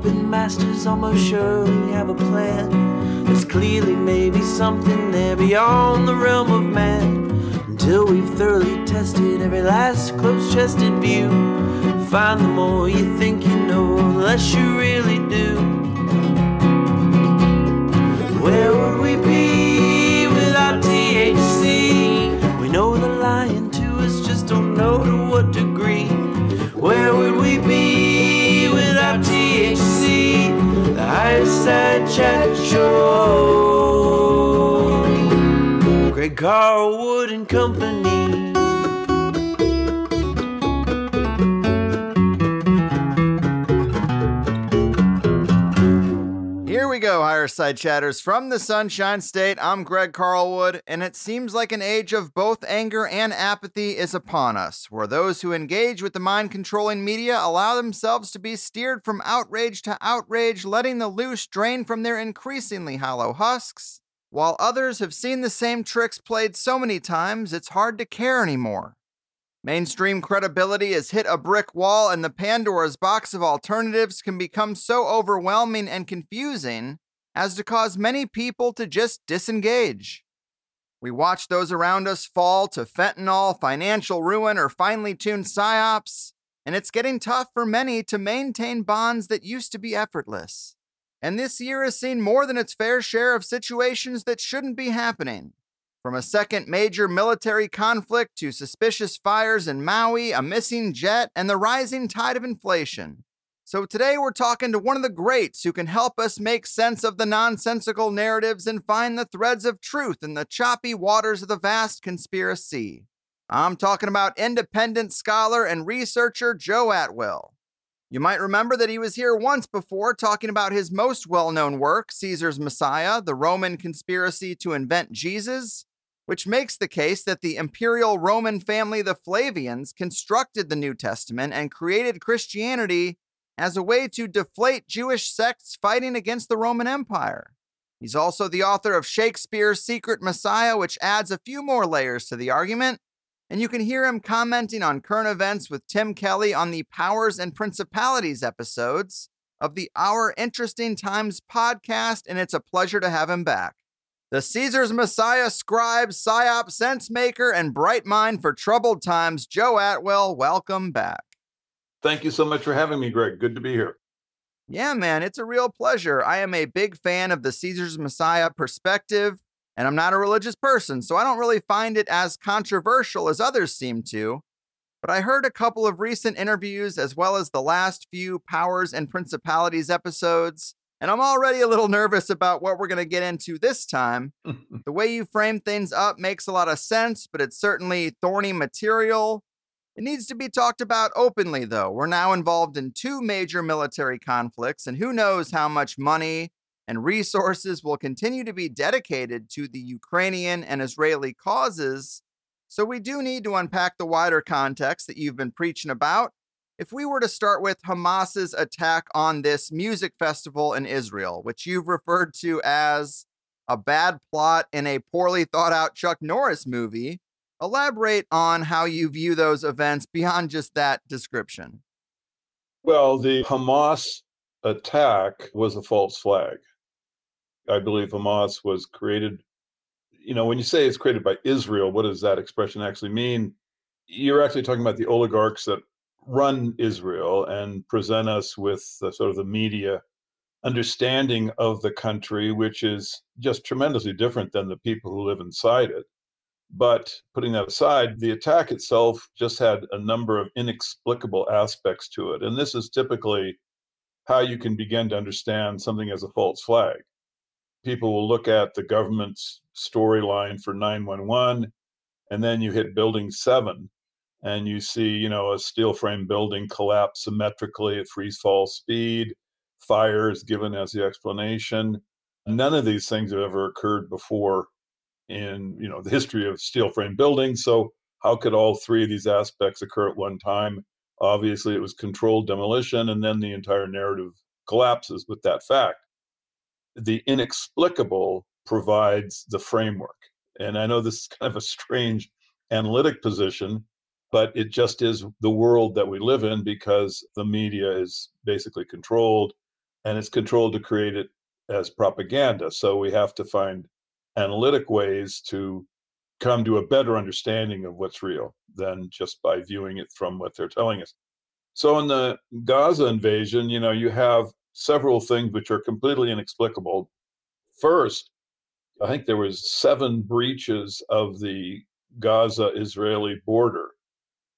puppet masters almost surely have a plan. There's clearly maybe something there beyond the realm of man. Until we've thoroughly tested every last close chested view. Find the more you think you know, the less you really do. Where Chat Show. Greg Carlwood and Company. We go, Higherside Chatters. From the Sunshine State, I'm Greg Carlwood, and it seems like an age of both anger and apathy is upon us, where those who engage with the mind controlling media allow themselves to be steered from outrage to outrage, letting the loose drain from their increasingly hollow husks, while others have seen the same tricks played so many times it's hard to care anymore. Mainstream credibility has hit a brick wall, and the Pandora's box of alternatives can become so overwhelming and confusing as to cause many people to just disengage. We watch those around us fall to fentanyl, financial ruin, or finely tuned psyops, and it's getting tough for many to maintain bonds that used to be effortless. And this year has seen more than its fair share of situations that shouldn't be happening. From a second major military conflict to suspicious fires in Maui, a missing jet, and the rising tide of inflation. So today we're talking to one of the greats who can help us make sense of the nonsensical narratives and find the threads of truth in the choppy waters of the vast conspiracy. I'm talking about independent scholar and researcher Joe Atwill. You might remember that he was here once before talking about his most well known work, Caesar's Messiah, the Roman conspiracy to invent Jesus, which makes the case that the imperial Roman family, the Flavians, constructed the New Testament and created Christianity as a way to deflate Jewish sects fighting against the Roman Empire. He's also the author of Shakespeare's Secret Messiah, which adds a few more layers to the argument. And you can hear him commenting on current events with Tim Kelly on the Powers and Principalities episodes of the Our Interesting Times podcast, and it's a pleasure to have him back. The Caesar's Messiah, scribe, psyop, sense maker, and bright mind for troubled times, Joe Atwill, welcome back. Thank you so much for having me, Greg. Good to be here. Yeah, man, it's a real pleasure. I am a big fan of the Caesar's Messiah perspective, and I'm not a religious person, so I don't really find it as controversial as others seem to. But I heard a couple of recent interviews as well as the last few Powers and Principalities episodes, and I'm already a little nervous about what we're going to get into this time. the way you frame things up makes a lot of sense, but it's certainly thorny material. It needs to be talked about openly, though. We're now involved in two major military conflicts, and who knows how much money and resources will continue to be dedicated to the Ukrainian and Israeli causes. So, we do need to unpack the wider context that you've been preaching about if we were to start with Hamas's attack on this music festival in Israel, which you've referred to as a bad plot in a poorly thought out Chuck Norris movie, elaborate on how you view those events beyond just that description. Well, the Hamas attack was a false flag. I believe Hamas was created. You know, when you say it's created by Israel, what does that expression actually mean? You're actually talking about the oligarchs that run Israel and present us with the, sort of the media understanding of the country, which is just tremendously different than the people who live inside it. But putting that aside, the attack itself just had a number of inexplicable aspects to it. And this is typically how you can begin to understand something as a false flag. People will look at the government's storyline for 911, and then you hit building seven, and you see, you know, a steel frame building collapse symmetrically at freeze fall speed, Fire is given as the explanation. None of these things have ever occurred before in, you know, the history of steel frame buildings. So how could all three of these aspects occur at one time? Obviously, it was controlled demolition, and then the entire narrative collapses with that fact. The inexplicable provides the framework. And I know this is kind of a strange analytic position, but it just is the world that we live in because the media is basically controlled and it's controlled to create it as propaganda. So we have to find analytic ways to come to a better understanding of what's real than just by viewing it from what they're telling us. So in the Gaza invasion, you know, you have several things which are completely inexplicable. First, I think there was seven breaches of the Gaza Israeli border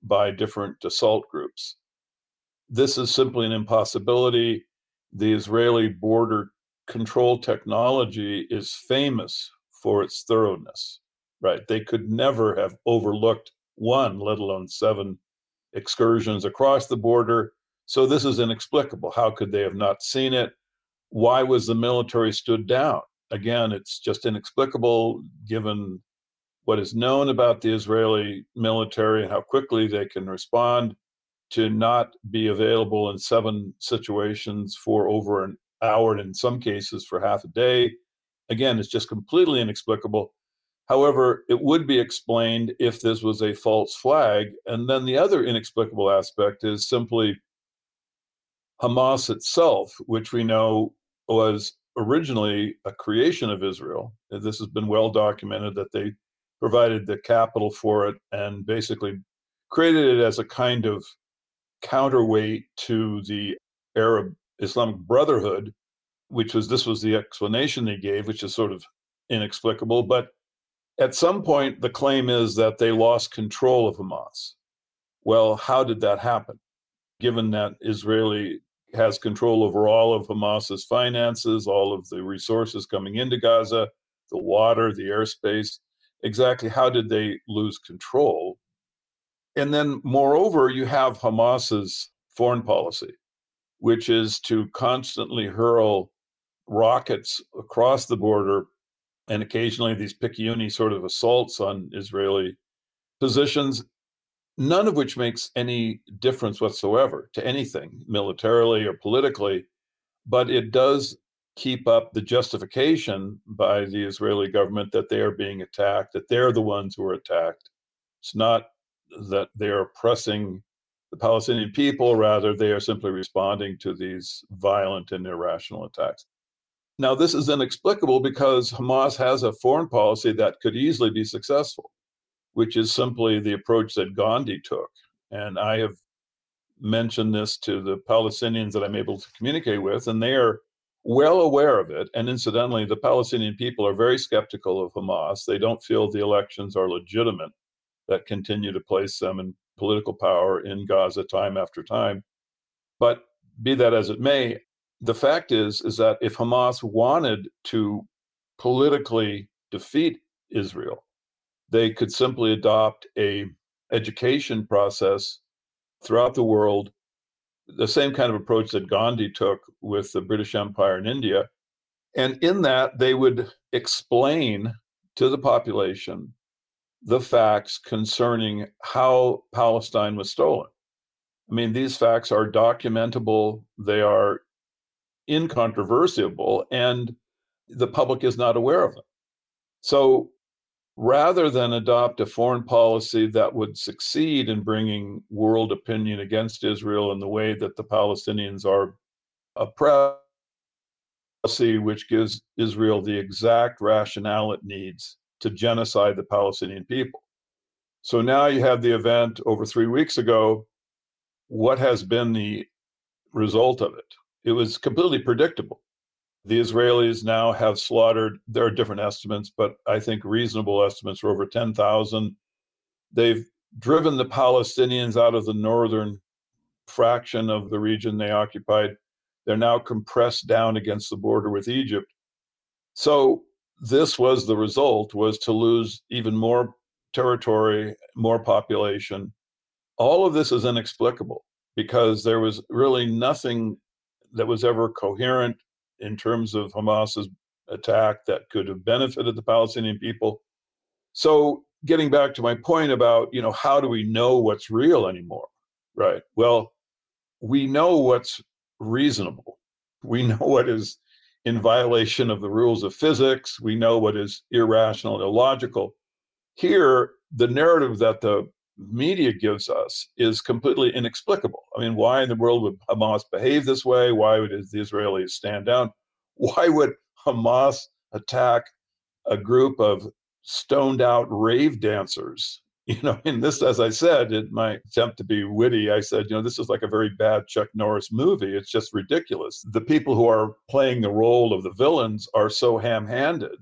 by different assault groups. This is simply an impossibility. The Israeli border control technology is famous for its thoroughness, right? They could never have overlooked one, let alone seven excursions across the border. So this is inexplicable. How could they have not seen it? Why was the military stood down? Again, it's just inexplicable given what is known about the Israeli military and how quickly they can respond to not be available in seven situations for over an hour and in some cases for half a day. Again, it's just completely inexplicable. However, it would be explained if this was a false flag. And then the other inexplicable aspect is simply Hamas itself, which we know was originally a creation of Israel. This has been well documented that they provided the capital for it and basically created it as a kind of counterweight to the Arab Islamic Brotherhood, which was this was the explanation they gave, which is sort of inexplicable. But at some point, the claim is that they lost control of Hamas. Well, how did that happen? Given that Israeli has control over all of Hamas's finances, all of the resources coming into Gaza, the water, the airspace, exactly how did they lose control? And then, moreover, you have Hamas's foreign policy, which is to constantly hurl rockets across the border and occasionally these picayune sort of assaults on Israeli positions, none of which makes any difference whatsoever to anything militarily or politically. But it does keep up the justification by the Israeli government that they are being attacked, that they're the ones who are attacked. It's not that they are oppressing the Palestinian people, rather, they are simply responding to these violent and irrational attacks. Now, this is inexplicable because Hamas has a foreign policy that could easily be successful, which is simply the approach that Gandhi took. And I have mentioned this to the Palestinians that I'm able to communicate with, and they are well aware of it. And incidentally, the Palestinian people are very skeptical of Hamas. They don't feel the elections are legitimate that continue to place them in political power in Gaza time after time. But be that as it may, the fact is is that if Hamas wanted to politically defeat Israel, they could simply adopt a education process throughout the world, the same kind of approach that Gandhi took with the British Empire in India. And in that, they would explain to the population the facts concerning how Palestine was stolen. I mean, these facts are documentable, they are incontrovertible, and the public is not aware of them. So rather than adopt a foreign policy that would succeed in bringing world opinion against Israel in the way that the Palestinians are oppressed, which gives Israel the exact rationale it needs to genocide the Palestinian people. So now you have the event over three weeks ago. What has been the result of it? It was completely predictable. The Israelis now have slaughtered, there are different estimates, but I think reasonable estimates are over 10,000. They've driven the Palestinians out of the northern fraction of the region they occupied. They're now compressed down against the border with Egypt. So this was the result was to lose even more territory, more population. All of this is inexplicable because there was really nothing that was ever coherent in terms of Hamas's attack that could have benefited the Palestinian people. So getting back to my point about, you know, how do we know what's real anymore? Right. Well, we know what's reasonable. We know what is in violation of the rules of physics. We know what is irrational illogical. Here, the narrative that the media gives us is completely inexplicable. I mean, why in the world would Hamas behave this way? Why would the Israelis stand down? Why would Hamas attack a group of stoned out rave dancers? You know, in this, as I said, in my attempt to be witty, I said, you know, this is like a very bad Chuck Norris movie. It's just ridiculous. The people who are playing the role of the villains are so ham handed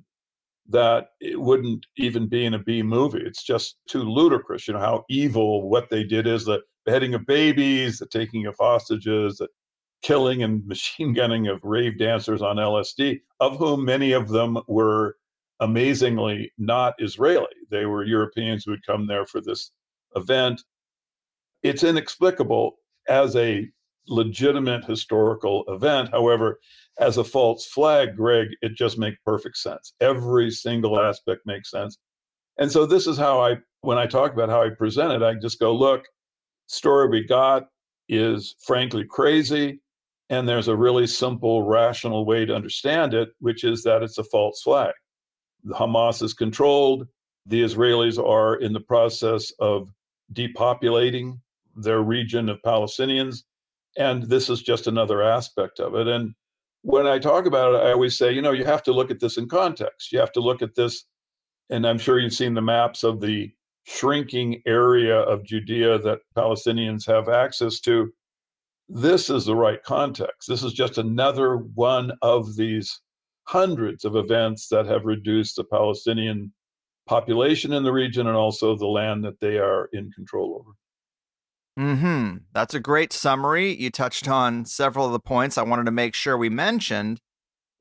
that it wouldn't even be in a B movie. It's just too ludicrous. You know how evil what they did is the beheading of babies, the taking of hostages, the killing and machine gunning of rave dancers on LSD, of whom many of them were amazingly not Israeli. They were Europeans who had come there for this event. It's inexplicable as a legitimate historical event. However, as a false flag, Greg, it just makes perfect sense. Every single aspect makes sense. And so this is how I, when I talk about how I present it, I just go, look, story we got is frankly crazy. And there's a really simple, rational way to understand it, which is that it's a false flag. The Hamas is controlled. The Israelis are in the process of depopulating their region of Palestinians. And this is just another aspect of it. And when I talk about it, I always say, you know, you have to look at this in context. You have to look at this, and I'm sure you've seen the maps of the shrinking area of Judea that Palestinians have access to. This is the right context. This is just another one of these hundreds of events that have reduced the Palestinian population in the region and also the land that they are in control over. Hmm. That's a great summary. You touched on several of the points I wanted to make sure we mentioned.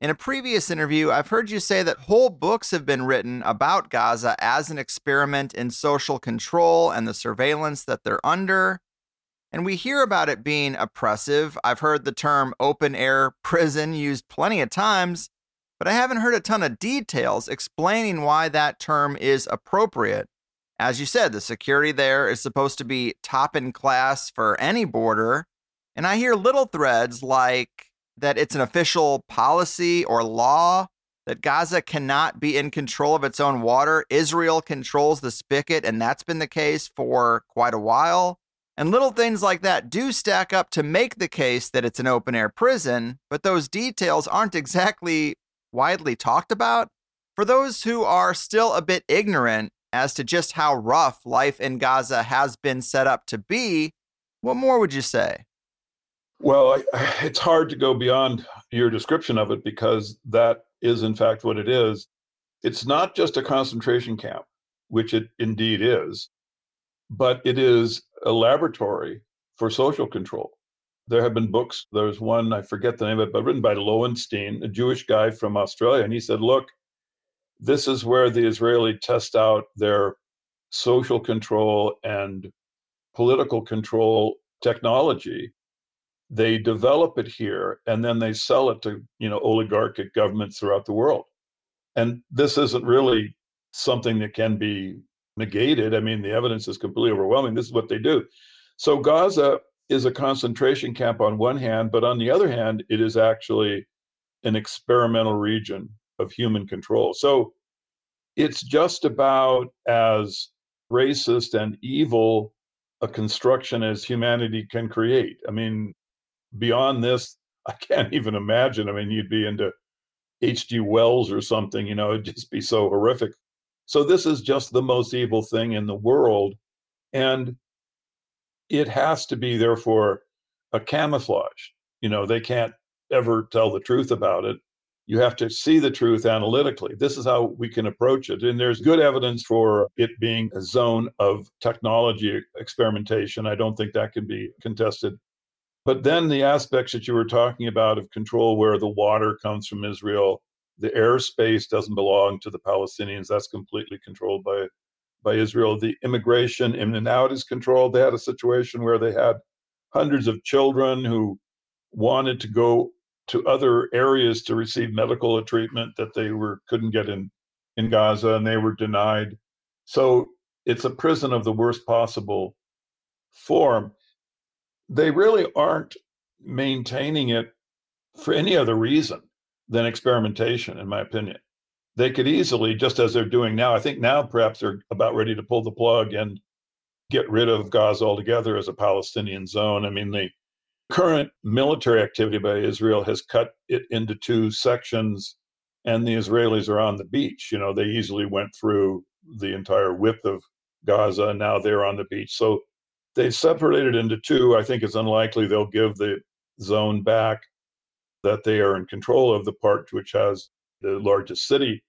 In a previous interview, I've heard you say that whole books have been written about Gaza as an experiment in social control and the surveillance that they're under. And we hear about it being oppressive. I've heard the term open air prison used plenty of times, but I haven't heard a ton of details explaining why that term is appropriate. As you said, the security there is supposed to be top in class for any border. And I hear little threads like that it's an official policy or law that Gaza cannot be in control of its own water. Israel controls the spigot, and that's been the case for quite a while. And little things like that do stack up to make the case that it's an open air prison, but those details aren't exactly widely talked about. For those who are still a bit ignorant, as to just how rough life in Gaza has been set up to be, what more would you say? Well, it's hard to go beyond your description of it because that is, in fact, what it is. It's not just a concentration camp, which it indeed is, but it is a laboratory for social control. There have been books. There's one, I forget the name of it, but written by Loewenstein, a Jewish guy from Australia. And he said, look, this is where the Israeli test out their social control and political control technology. They develop it here and then they sell it to, you know, oligarchic governments throughout the world. And this isn't really something that can be negated. I mean, the evidence is completely overwhelming. This is what they do. So Gaza is a concentration camp on one hand, but on the other hand, it is actually an experimental region of human control. So it's just about as racist and evil a construction as humanity can create. I mean, beyond this, I can't even imagine. I mean, you'd be into H.G. Wells or something, you know, it'd just be so horrific. So, this is just the most evil thing in the world. And it has to be, therefore, a camouflage. You know, they can't ever tell the truth about it you have to see the truth analytically. This is how we can approach it. And there's good evidence for it being a zone of technology experimentation. I don't think that can be contested. But then the aspects that you were talking about of control, where the water comes from Israel, the airspace doesn't belong to the Palestinians. That's completely controlled by by Israel. The immigration in and out is controlled. They had a situation where they had hundreds of children who wanted to go to other areas to receive medical treatment that they were couldn't get in in Gaza and they were denied. So it's a prison of the worst possible form. They really aren't maintaining it for any other reason than experimentation, in my opinion. They could easily, just as they're doing now, I think now perhaps they're about ready to pull the plug and get rid of Gaza altogether as a Palestinian zone. I mean, the current military activity by Israel has cut it into two sections, and the Israelis are on the beach. You know, they easily went through the entire width of Gaza, and now they're on the beach. So they separated into two. I think it's unlikely they'll give the zone back that they are in control of the part which has the largest city.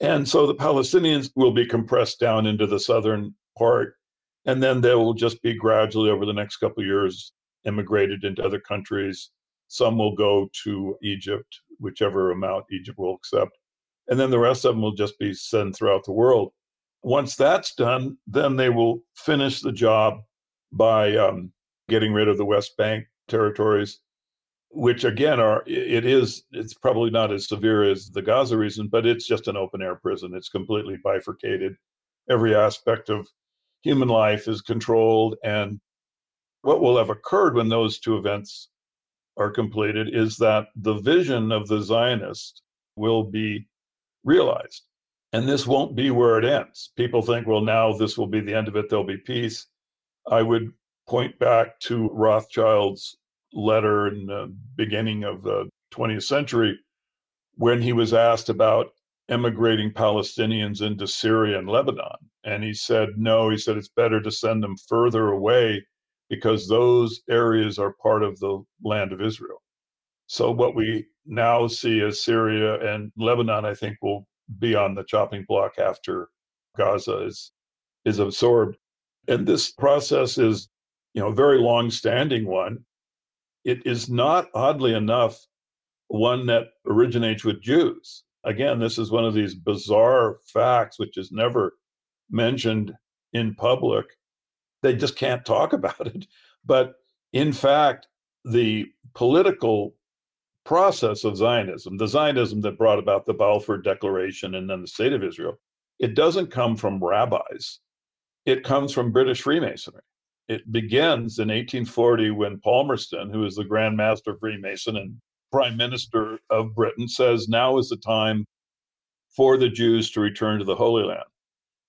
And so the Palestinians will be compressed down into the southern part. And then they will just be gradually over the next couple years immigrated into other countries. Some will go to Egypt, whichever amount Egypt will accept. And then the rest of them will just be sent throughout the world. Once that's done, then they will finish the job by um, getting rid of the West Bank territories, which again are it is it's probably not as severe as the Gaza region, but it's just an open air prison. It's completely bifurcated. Every aspect of human life is controlled, and what will have occurred when those two events are completed is that the vision of the Zionist will be realized. And this won't be where it ends. People think, well, now this will be the end of it, there'll be peace. I would point back to Rothschild's letter in the beginning of the 20th century when he was asked about emigrating Palestinians into Syria and Lebanon. And he said, no, he said it's better to send them further away because those areas are part of the land of Israel. So what we now see as Syria and Lebanon, I think, will be on the chopping block after Gaza is is absorbed. And this process is, you know, a very long-standing one. It is not, oddly enough, one that originates with Jews. Again, this is one of these bizarre facts which is never mentioned in public. They just can't talk about it. But in fact, the political process of Zionism, the Zionism that brought about the Balfour Declaration and then the State of Israel, it doesn't come from rabbis. It comes from British Freemasonry. It begins in 1840 when Palmerston, who is the Grand Master Freemason and Prime Minister of Britain, says now is the time for the Jews to return to the Holy Land.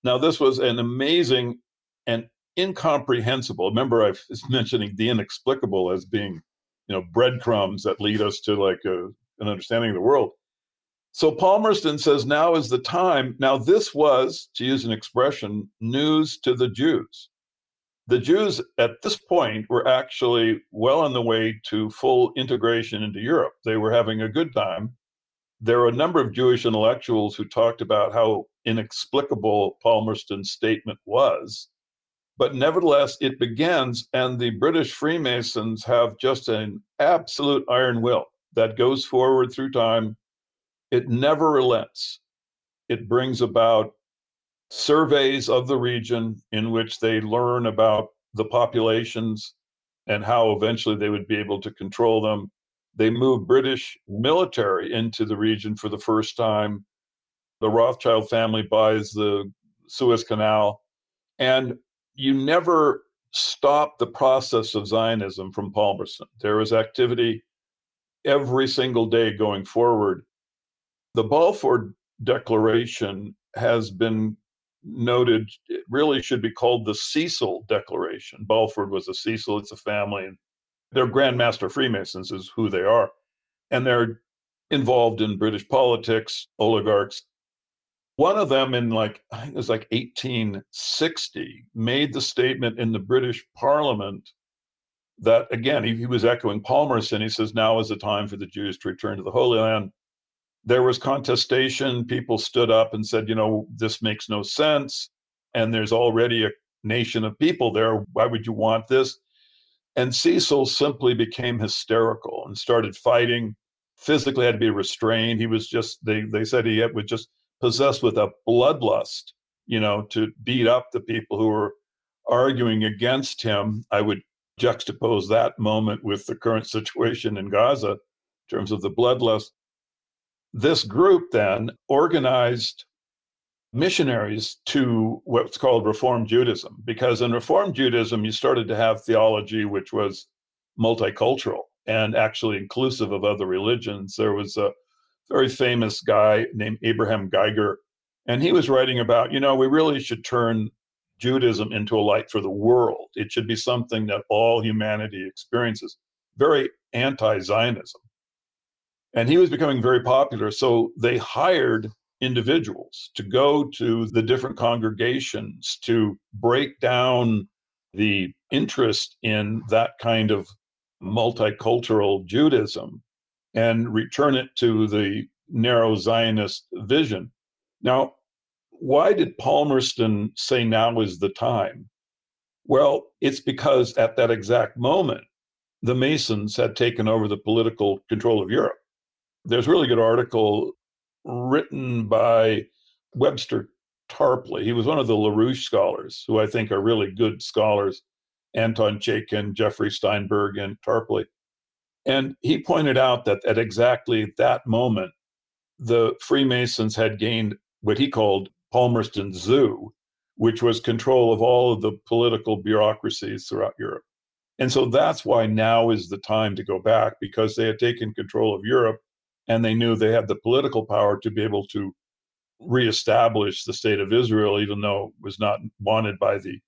Now, this was an amazing and incomprehensible. Remember, I was mentioning the inexplicable as being you know breadcrumbs that lead us to like a, an understanding of the world. So palmerston says now is the time. Now this was to use an expression news to the jews. The jews at this point were actually well on the way to full integration into europe. They were having a good time. There are a number of jewish intellectuals who talked about how inexplicable palmerston's statement was but nevertheless, it begins, and the British Freemasons have just an absolute iron will that goes forward through time. It never relents. It brings about surveys of the region in which they learn about the populations and how eventually they would be able to control them. They move British military into the region for the first time. The Rothschild family buys the Suez Canal. And you never stop the process of Zionism from Palmerston. There is activity every single day going forward. The Balfour Declaration has been noted, it really should be called the Cecil Declaration. Balfour was a Cecil, it's a family, and they're Grand Master Freemasons, is who they are. And they're involved in British politics, oligarchs. One of them in like, I think it was like 1860, made the statement in the British Parliament that, again, he, he was echoing Palmerston. He says, now is the time for the Jews to return to the Holy Land. There was contestation. People stood up and said, you know, this makes no sense. And there's already a nation of people there. Why would you want this? And Cecil simply became hysterical and started fighting. Physically had to be restrained. He was just, they, they said he was just possessed with a bloodlust, you know, to beat up the people who were arguing against him. I would juxtapose that moment with the current situation in Gaza in terms of the bloodlust. This group then organized missionaries to what's called Reform Judaism, because in Reform Judaism, you started to have theology which was multicultural and actually inclusive of other religions. There was a very famous guy named Abraham Geiger. And he was writing about, you know, we really should turn Judaism into a light for the world. It should be something that all humanity experiences. Very anti Zionism. And he was becoming very popular. So they hired individuals to go to the different congregations to break down the interest in that kind of multicultural Judaism and return it to the narrow Zionist vision. Now, why did Palmerston say now is the time? Well, it's because at that exact moment, the Masons had taken over the political control of Europe. There's a really good article written by Webster Tarpley. He was one of the LaRouche scholars, who I think are really good scholars, Anton Chaitkin, Jeffrey Steinberg, and Tarpley. And he pointed out that at exactly that moment, the Freemasons had gained what he called Palmerston Zoo, which was control of all of the political bureaucracies throughout Europe. And so that's why now is the time to go back because they had taken control of Europe and they knew they had the political power to be able to reestablish the state of Israel, even though it was not wanted by the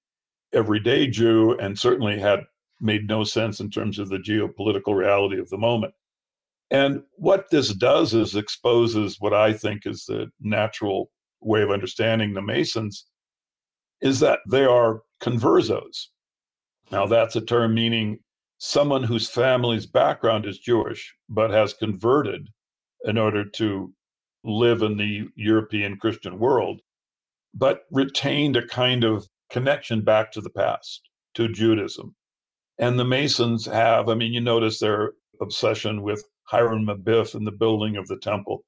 everyday Jew and certainly had made no sense in terms of the geopolitical reality of the moment. And what this does is exposes what I think is the natural way of understanding the Masons is that they are conversos. Now, that's a term meaning someone whose family's background is Jewish, but has converted in order to live in the European Christian world, but retained a kind of connection back to the past, to Judaism. And the Masons have, I mean, you notice their obsession with Hiram Abiff and the building of the temple.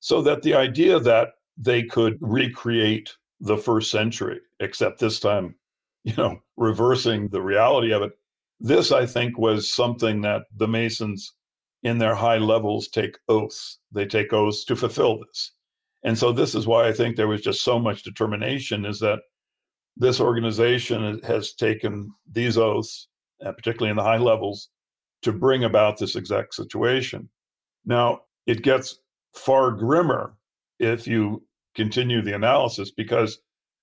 So that the idea that they could recreate the first century, except this time, you know, reversing the reality of it. This, I think, was something that the Masons in their high levels take oaths. They take oaths to fulfill this. And so this is why I think there was just so much determination is that this organization has taken these oaths, uh, particularly in the high levels, to bring about this exact situation. Now, it gets far grimmer if you continue the analysis because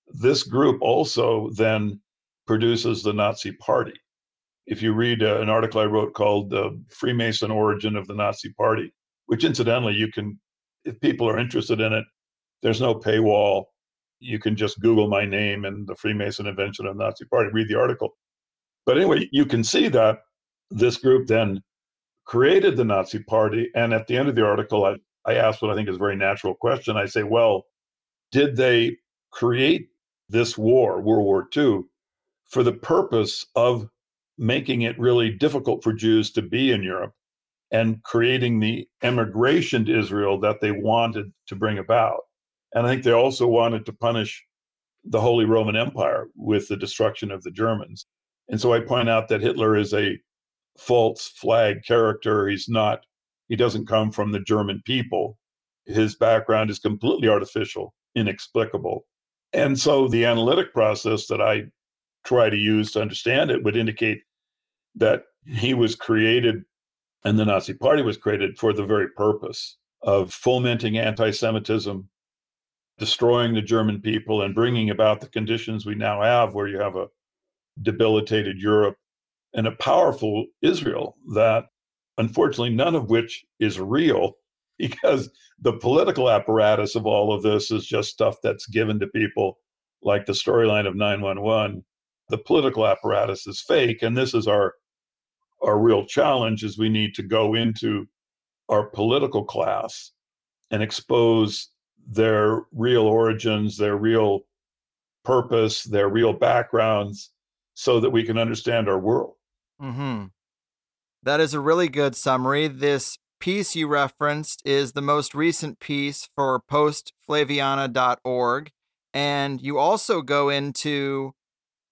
this group also then produces the Nazi Party if you read uh, an article I wrote called "The Freemason Origin of the Nazi Party," which incidentally you can, if people are interested in it, there's no paywall. You can just Google my name and the Freemason invention of the Nazi Party, read the article. But anyway, you can see that this group then created the Nazi Party. And at the end of the article, I, I asked what I think is a very natural question. I say, well, did they create this war, World War II, for the purpose of making it really difficult for Jews to be in Europe and creating the emigration to Israel that they wanted to bring about. And I think they also wanted to punish the Holy Roman Empire with the destruction of the Germans. And so I point out that Hitler is a false flag character. He's not, he doesn't come from the German people. His background is completely artificial, inexplicable. And so the analytic process that I try to use to understand it would indicate that he was created and the Nazi Party was created for the very purpose of fomenting anti Semitism, destroying the German people, and bringing about the conditions we now have, where you have a debilitated Europe and a powerful Israel that, unfortunately, none of which is real because the political apparatus of all of this is just stuff that's given to people like the storyline of 911 the political apparatus is fake and this is our our real challenge is we need to go into our political class and expose their real origins, their real purpose, their real backgrounds, so that we can understand our world. Mm-hmm. That is a really good summary. This piece you referenced is the most recent piece for postflaviana.org. And you also go into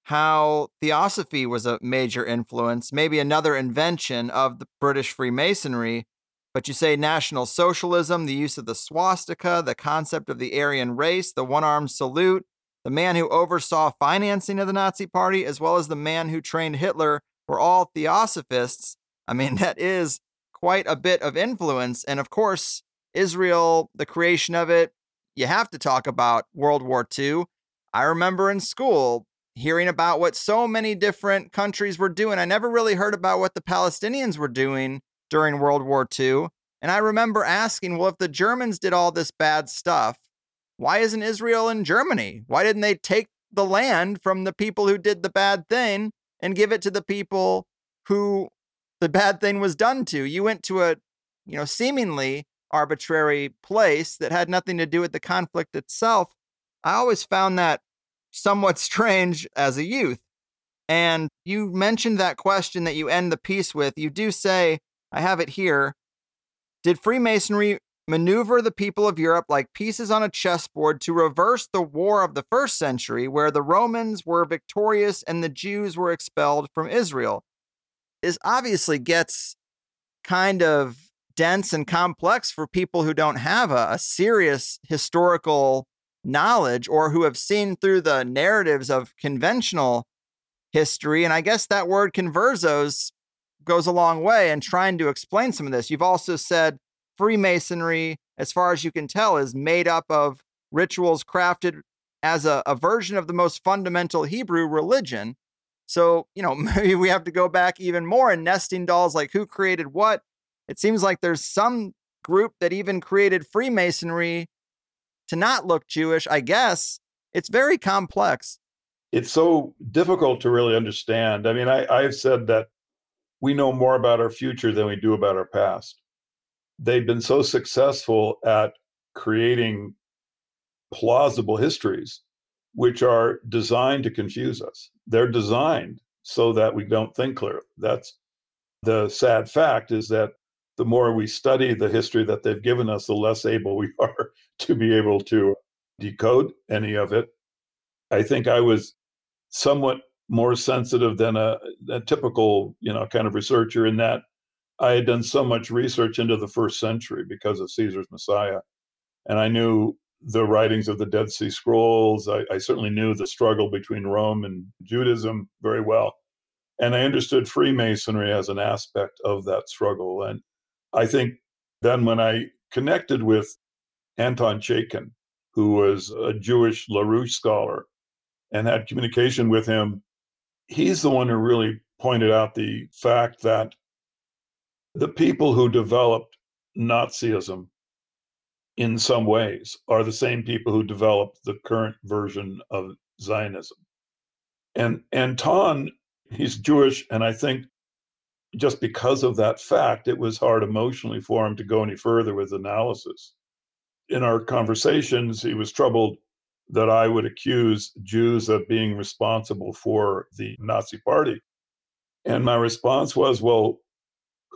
how theosophy was a major influence, maybe another invention of the British Freemasonry. But you say National Socialism, the use of the swastika, the concept of the Aryan race, the one armed salute, the man who oversaw financing of the Nazi Party, as well as the man who trained Hitler were all theosophists. I mean, that is quite a bit of influence. And of course, Israel, the creation of it, you have to talk about World War II. I remember in school, hearing about what so many different countries were doing. I never really heard about what the Palestinians were doing during World War II. And I remember asking, well, if the Germans did all this bad stuff, why isn't Israel in Germany? Why didn't they take the land from the people who did the bad thing and give it to the people who the bad thing was done to? You went to a, you know, seemingly arbitrary place that had nothing to do with the conflict itself. I always found that somewhat strange as a youth. And you mentioned that question that you end the piece with. You do say, I have it here. Did Freemasonry maneuver the people of Europe like pieces on a chessboard to reverse the war of the first century, where the Romans were victorious and the Jews were expelled from Israel? This obviously gets kind of dense and complex for people who don't have a, a serious historical knowledge or who have seen through the narratives of conventional history. And I guess that word conversos goes a long way in trying to explain some of this. You've also said Freemasonry, as far as you can tell, is made up of rituals crafted as a, a version of the most fundamental Hebrew religion. So, you know, maybe we have to go back even more in nesting dolls like who created what. It seems like there's some group that even created Freemasonry to not look Jewish, I guess. It's very complex. It's so difficult to really understand. I mean, I, I've said that we know more about our future than we do about our past. They've been so successful at creating plausible histories, which are designed to confuse us. They're designed so that we don't think clearly. That's the sad fact is that the more we study the history that they've given us, the less able we are to be able to decode any of it. I think I was somewhat more sensitive than a, a, typical, you know, kind of researcher in that I had done so much research into the first century because of Caesar's Messiah. And I knew the writings of the Dead Sea Scrolls. I, I certainly knew the struggle between Rome and Judaism very well. And I understood Freemasonry as an aspect of that struggle. And I think then when I connected with Anton Chaitkin, who was a Jewish LaRouche scholar, and had communication with him, he's the one who really pointed out the fact that the people who developed Nazism in some ways are the same people who developed the current version of Zionism. And Anton, he's Jewish, and I think just because of that fact, it was hard emotionally for him to go any further with analysis. In our conversations, he was troubled that I would accuse Jews of being responsible for the Nazi party. And my response was, well,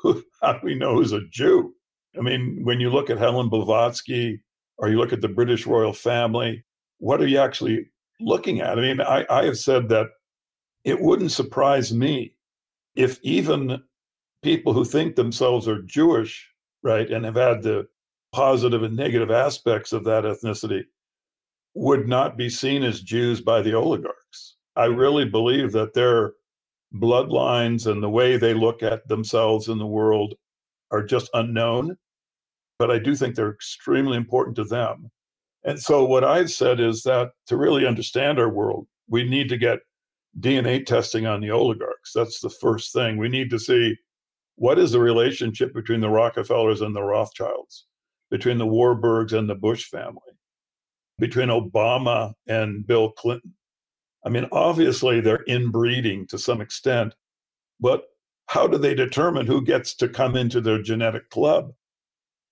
how do we know who's a Jew? I mean, when you look at Helen Blavatsky or you look at the British royal family, what are you actually looking at? I mean, I, I have said that it wouldn't surprise me if even people who think themselves are Jewish, right, and have had the positive and negative aspects of that ethnicity, would not be seen as Jews by the oligarchs. I really believe that their bloodlines and the way they look at themselves in the world are just unknown, but I do think they're extremely important to them. And so, what I've said is that to really understand our world, we need to get DNA testing on the oligarchs. That's the first thing. We need to see what is the relationship between the Rockefellers and the Rothschilds, between the Warburgs and the Bush family, between Obama and Bill Clinton. I mean, obviously they're inbreeding to some extent, but how do they determine who gets to come into their genetic club?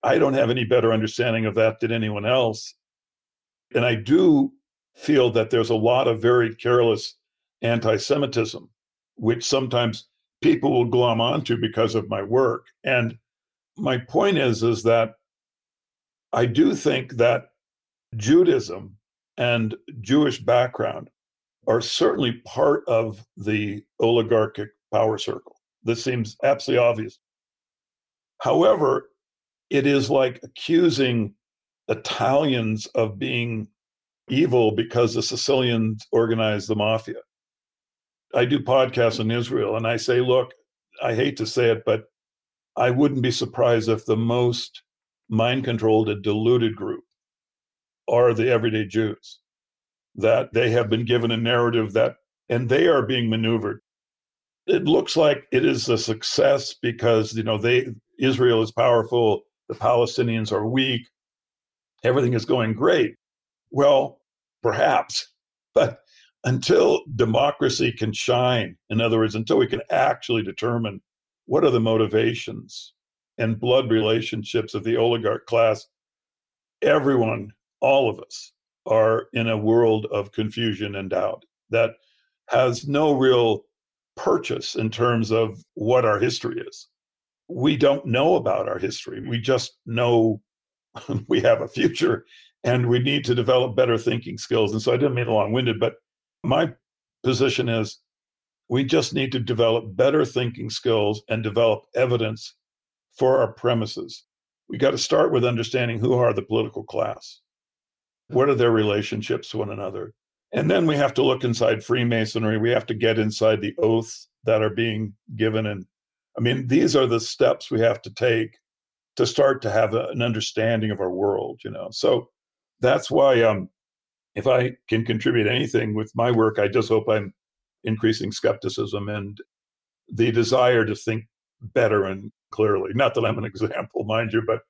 I don't have any better understanding of that than anyone else. And I do feel that there's a lot of very careless anti Semitism, which sometimes people will glom onto because of my work. And my point is, is that I do think that Judaism and Jewish background are certainly part of the oligarchic power circle. This seems absolutely obvious. However, it is like accusing Italians of being evil because the Sicilians organized the mafia. I do podcasts in Israel and I say, look, I hate to say it, but I wouldn't be surprised if the most mind controlled and deluded group are the everyday Jews. That they have been given a narrative that and they are being maneuvered. It looks like it is a success because you know they Israel is powerful, the Palestinians are weak, everything is going great. Well, perhaps, but until democracy can shine, in other words, until we can actually determine what are the motivations and blood relationships of the oligarch class, everyone, all of us, are in a world of confusion and doubt that has no real purchase in terms of what our history is. We don't know about our history. We just know we have a future and we need to develop better thinking skills. And so I didn't mean long winded, but my position is we just need to develop better thinking skills and develop evidence for our premises. We got to start with understanding who are the political class. What are their relationships to one another? And then we have to look inside Freemasonry. We have to get inside the oaths that are being given. And I mean, these are the steps we have to take to start to have a, an understanding of our world, you know. So that's why um, if I can contribute anything with my work, I just hope I'm increasing skepticism and the desire to think better and clearly. Not that I'm an example, mind you, but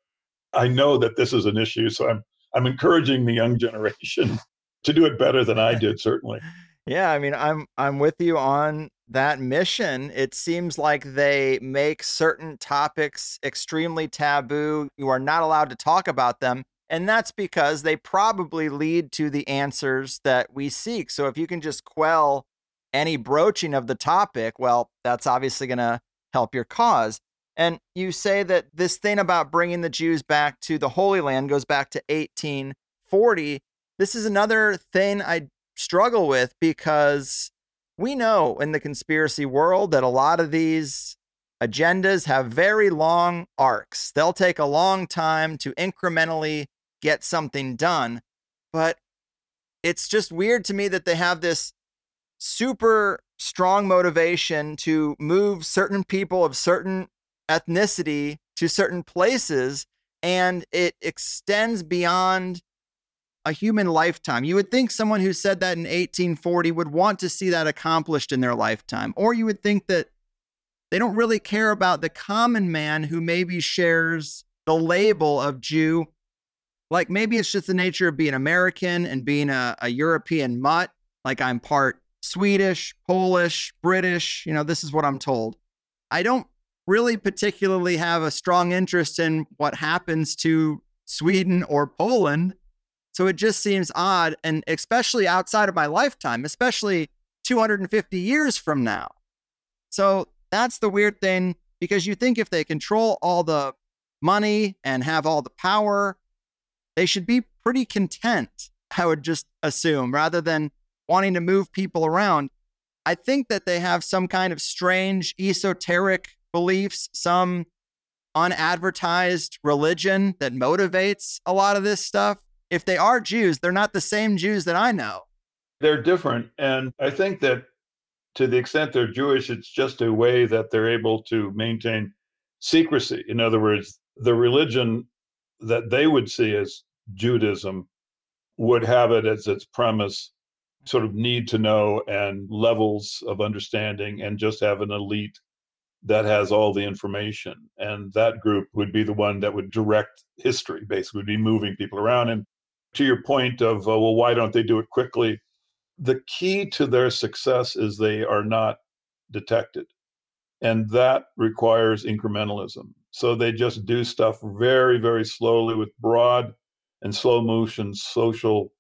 I know that this is an issue. So I'm I'm encouraging the young generation to do it better than I did, certainly. Yeah, I mean, I'm I'm with you on that mission. It seems like they make certain topics extremely taboo. You are not allowed to talk about them. And that's because they probably lead to the answers that we seek. So if you can just quell any broaching of the topic, well, that's obviously going to help your cause. And you say that this thing about bringing the Jews back to the Holy Land goes back to 1840. This is another thing I struggle with because we know in the conspiracy world that a lot of these agendas have very long arcs. They'll take a long time to incrementally get something done. But it's just weird to me that they have this super strong motivation to move certain people of certain ethnicity to certain places and it extends beyond a human lifetime. You would think someone who said that in 1840 would want to see that accomplished in their lifetime. Or you would think that they don't really care about the common man who maybe shares the label of Jew. Like maybe it's just the nature of being American and being a, a European mutt. Like I'm part Swedish, Polish, British. You know, this is what I'm told. I don't really particularly have a strong interest in what happens to Sweden or Poland. So it just seems odd, and especially outside of my lifetime, especially 250 years from now. So that's the weird thing because you think if they control all the money and have all the power, they should be pretty content, I would just assume, rather than wanting to move people around. I think that they have some kind of strange esoteric beliefs, some unadvertised religion that motivates a lot of this stuff. If they are Jews, they're not the same Jews that I know. They're different. And I think that to the extent they're Jewish, it's just a way that they're able to maintain secrecy. In other words, the religion that they would see as Judaism would have it as its premise sort of need to know and levels of understanding and just have an elite that has all the information. And that group would be the one that would direct history, basically, would be moving people around. And to your point of, uh, well, why don't they do it quickly? The key to their success is they are not detected. And that requires incrementalism. So they just do stuff very, very slowly with broad and slow motion social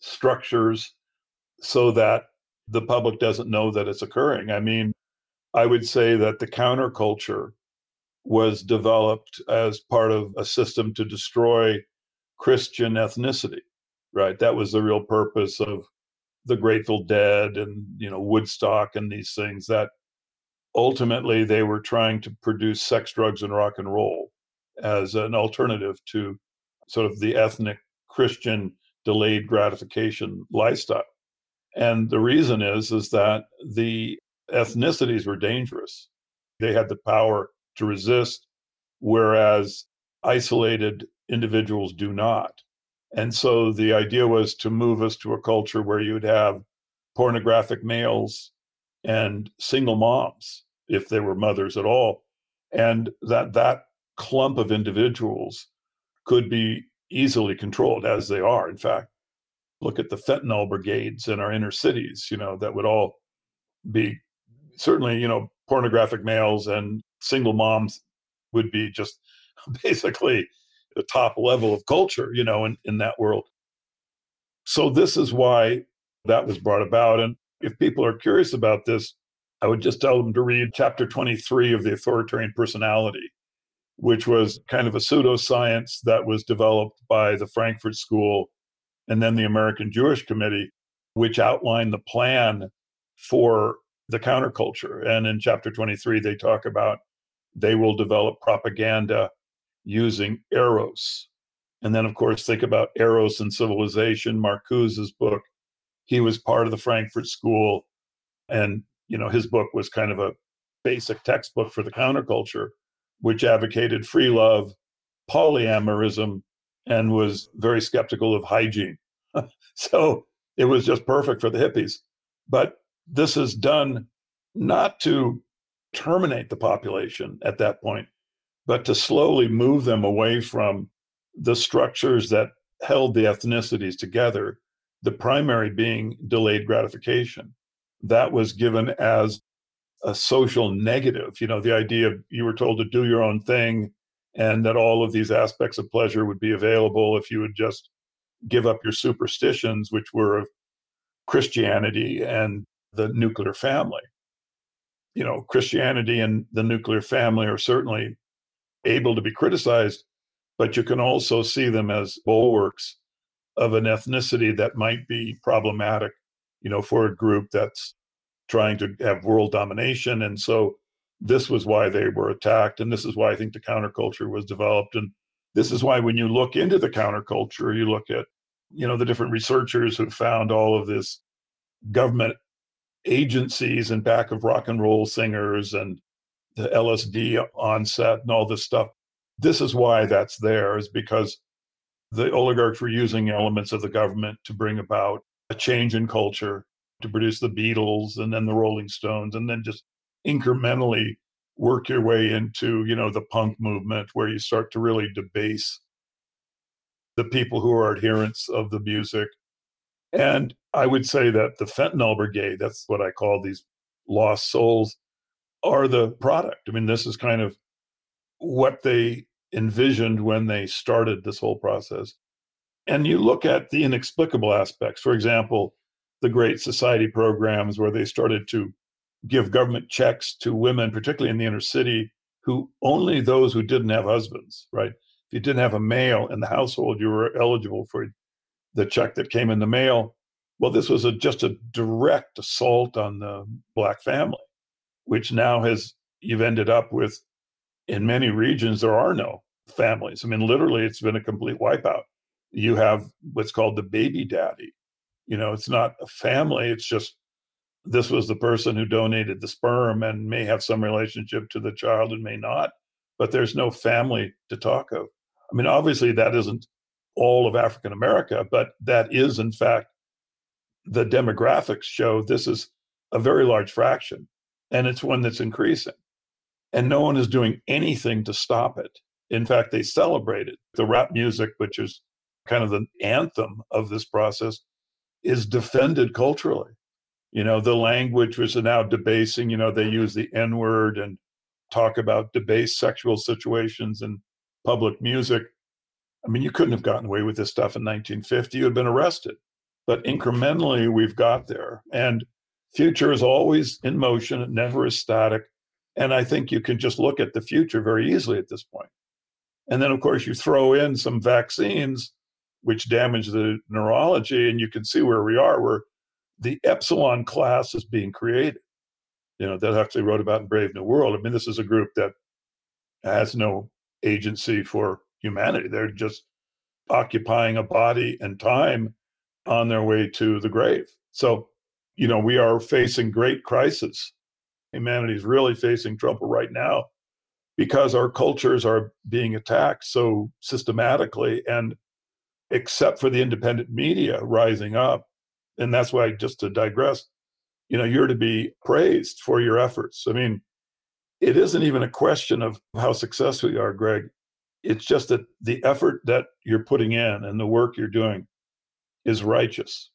structures so that the public doesn't know that it's occurring. I mean, I would say that the counterculture was developed as part of a system to destroy Christian ethnicity, right? That was the real purpose of the Grateful Dead and you know Woodstock and these things that ultimately they were trying to produce sex, drugs, and rock and roll as an alternative to sort of the ethnic Christian delayed gratification lifestyle. And the reason is is that the ethnicities were dangerous. They had the power to resist, whereas isolated individuals do not. And so the idea was to move us to a culture where you would have pornographic males and single moms, if they were mothers at all. And that that clump of individuals could be easily controlled as they are. In fact, look at the fentanyl brigades in our inner cities, you know, that would all be certainly, you know, pornographic males and single moms would be just basically the top level of culture, you know, in, in that world. So this is why that was brought about. And if people are curious about this, I would just tell them to read chapter 23 of The Authoritarian Personality, which was kind of a pseudoscience that was developed by the Frankfurt School and then the American Jewish Committee, which outlined the plan for the counterculture. And in chapter 23, they talk about they will develop propaganda using eros. And then, of course, think about eros and civilization, Marcuse's book. He was part of the Frankfurt School, and you know his book was kind of a basic textbook for the counterculture, which advocated free love, polyamorism, and was very skeptical of hygiene. so it was just perfect for the hippies. But this is done not to terminate the population at that point, but to slowly move them away from the structures that held the ethnicities together, the primary being delayed gratification. That was given as a social negative. You know, the idea of you were told to do your own thing and that all of these aspects of pleasure would be available if you would just give up your superstitions, which were of Christianity and the nuclear family. You know, Christianity and the nuclear family are certainly able to be criticized, but you can also see them as bulwarks of an ethnicity that might be problematic, you know, for a group that's trying to have world domination. And so this was why they were attacked. And this is why I think the counterculture was developed. And this is why when you look into the counterculture, you look at, you know, the different researchers who found all of this government agencies and back of rock and roll singers and the LSD onset and all this stuff. This is why that's there, is because the oligarchs were using elements of the government to bring about a change in culture, to produce the Beatles and then the Rolling Stones, and then just incrementally work your way into, you know, the punk movement where you start to really debase the people who are adherents of the music. And I would say that the fentanyl brigade, that's what I call these lost souls, are the product. I mean, this is kind of what they envisioned when they started this whole process. And you look at the inexplicable aspects, for example, the Great Society programs where they started to give government checks to women, particularly in the inner city, who only those who didn't have husbands, right? If you didn't have a male in the household, you were eligible for the check that came in the mail. Well, this was a, just a direct assault on the Black family which now has you've ended up with in many regions there are no families. I mean, literally, it's been a complete wipeout. You have what's called the baby daddy. You know, it's not a family. It's just this was the person who donated the sperm and may have some relationship to the child and may not, but there's no family to talk of. I mean, obviously, that isn't all of African America, but that is, in fact, the demographics show this is a very large fraction and it's one that's increasing. And no one is doing anything to stop it. In fact, they celebrate it. The rap music, which is kind of the anthem of this process, is defended culturally. You know, the language was now debasing, you know, they use the N word and talk about debased sexual situations in public music. I mean, you couldn't have gotten away with this stuff in 1950. You had been arrested. But incrementally, we've got there. And future is always in motion, it never is static. And I think you can just look at the future very easily at this point. And then, of course, you throw in some vaccines which damage the neurology, and you can see where we are, where the epsilon class is being created. You know, that actually wrote about in Brave New World. I mean, this is a group that has no agency for humanity. They're just occupying a body and time on their way to the grave. So you know, we are facing great crisis. Humanity is really facing trouble right now because our cultures are being attacked so systematically. And except for the independent media rising up, And that's why, just to digress, you know, you're to be praised for your efforts. I mean, it isn't even a question of how successful you are, Greg. It's just that the effort that you're putting in and the work you're doing is righteous.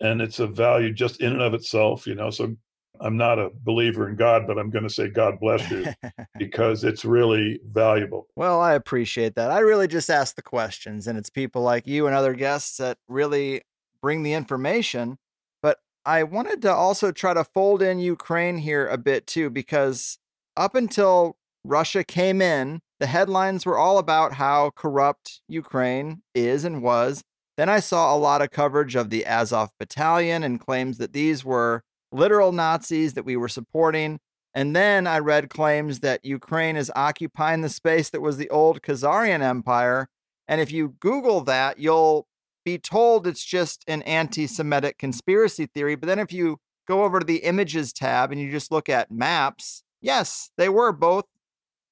And it's a value just in and of itself, you know. So I'm not a believer in God, but I'm going to say God bless you because it's really valuable. Well, I appreciate that. I really just ask the questions, and it's people like you and other guests that really bring the information. But I wanted to also try to fold in Ukraine here a bit too, because up until Russia came in, the headlines were all about how corrupt Ukraine is and was. Then I saw a lot of coverage of the Azov battalion and claims that these were literal Nazis that we were supporting. And then I read claims that Ukraine is occupying the space that was the old Khazarian Empire. And if you Google that, you'll be told it's just an anti Semitic conspiracy theory. But then if you go over to the images tab and you just look at maps, yes, they were both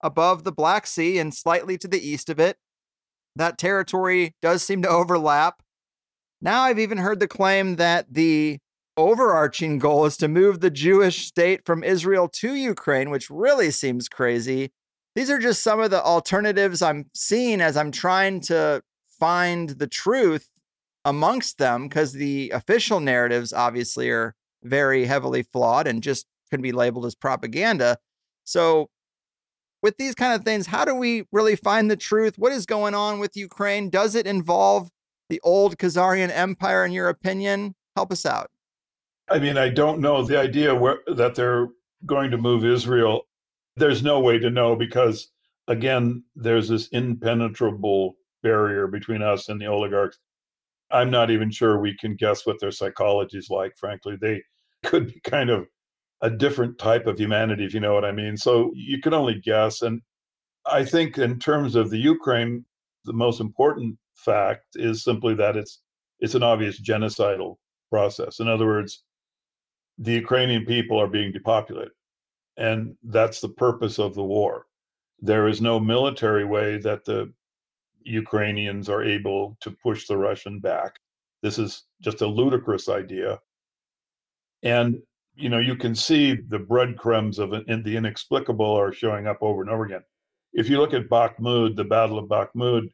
above the Black Sea and slightly to the east of it. That territory does seem to overlap. Now I've even heard the claim that the overarching goal is to move the Jewish state from Israel to Ukraine, which really seems crazy. These are just some of the alternatives I'm seeing as I'm trying to find the truth amongst them because the official narratives obviously are very heavily flawed and just can be labeled as propaganda. So, with these kind of things, how do we really find the truth? What is going on with Ukraine? Does it involve the old Khazarian Empire, in your opinion? Help us out. I mean, I don't know the idea where, that they're going to move Israel. There's no way to know because, again, there's this impenetrable barrier between us and the oligarchs. I'm not even sure we can guess what their psychology is like, frankly. They could be kind of a different type of humanity, if you know what I mean. So you can only guess. And I think, in terms of the Ukraine, the most important fact is simply that it's it's an obvious genocidal process. In other words, the Ukrainian people are being depopulated. And that's the purpose of the war. There is no military way that the Ukrainians are able to push the Russian back. This is just a ludicrous idea. And you know, you can see the breadcrumbs of in the inexplicable are showing up over and over again. If you look at Bakhmut, the Battle of Bakhmut,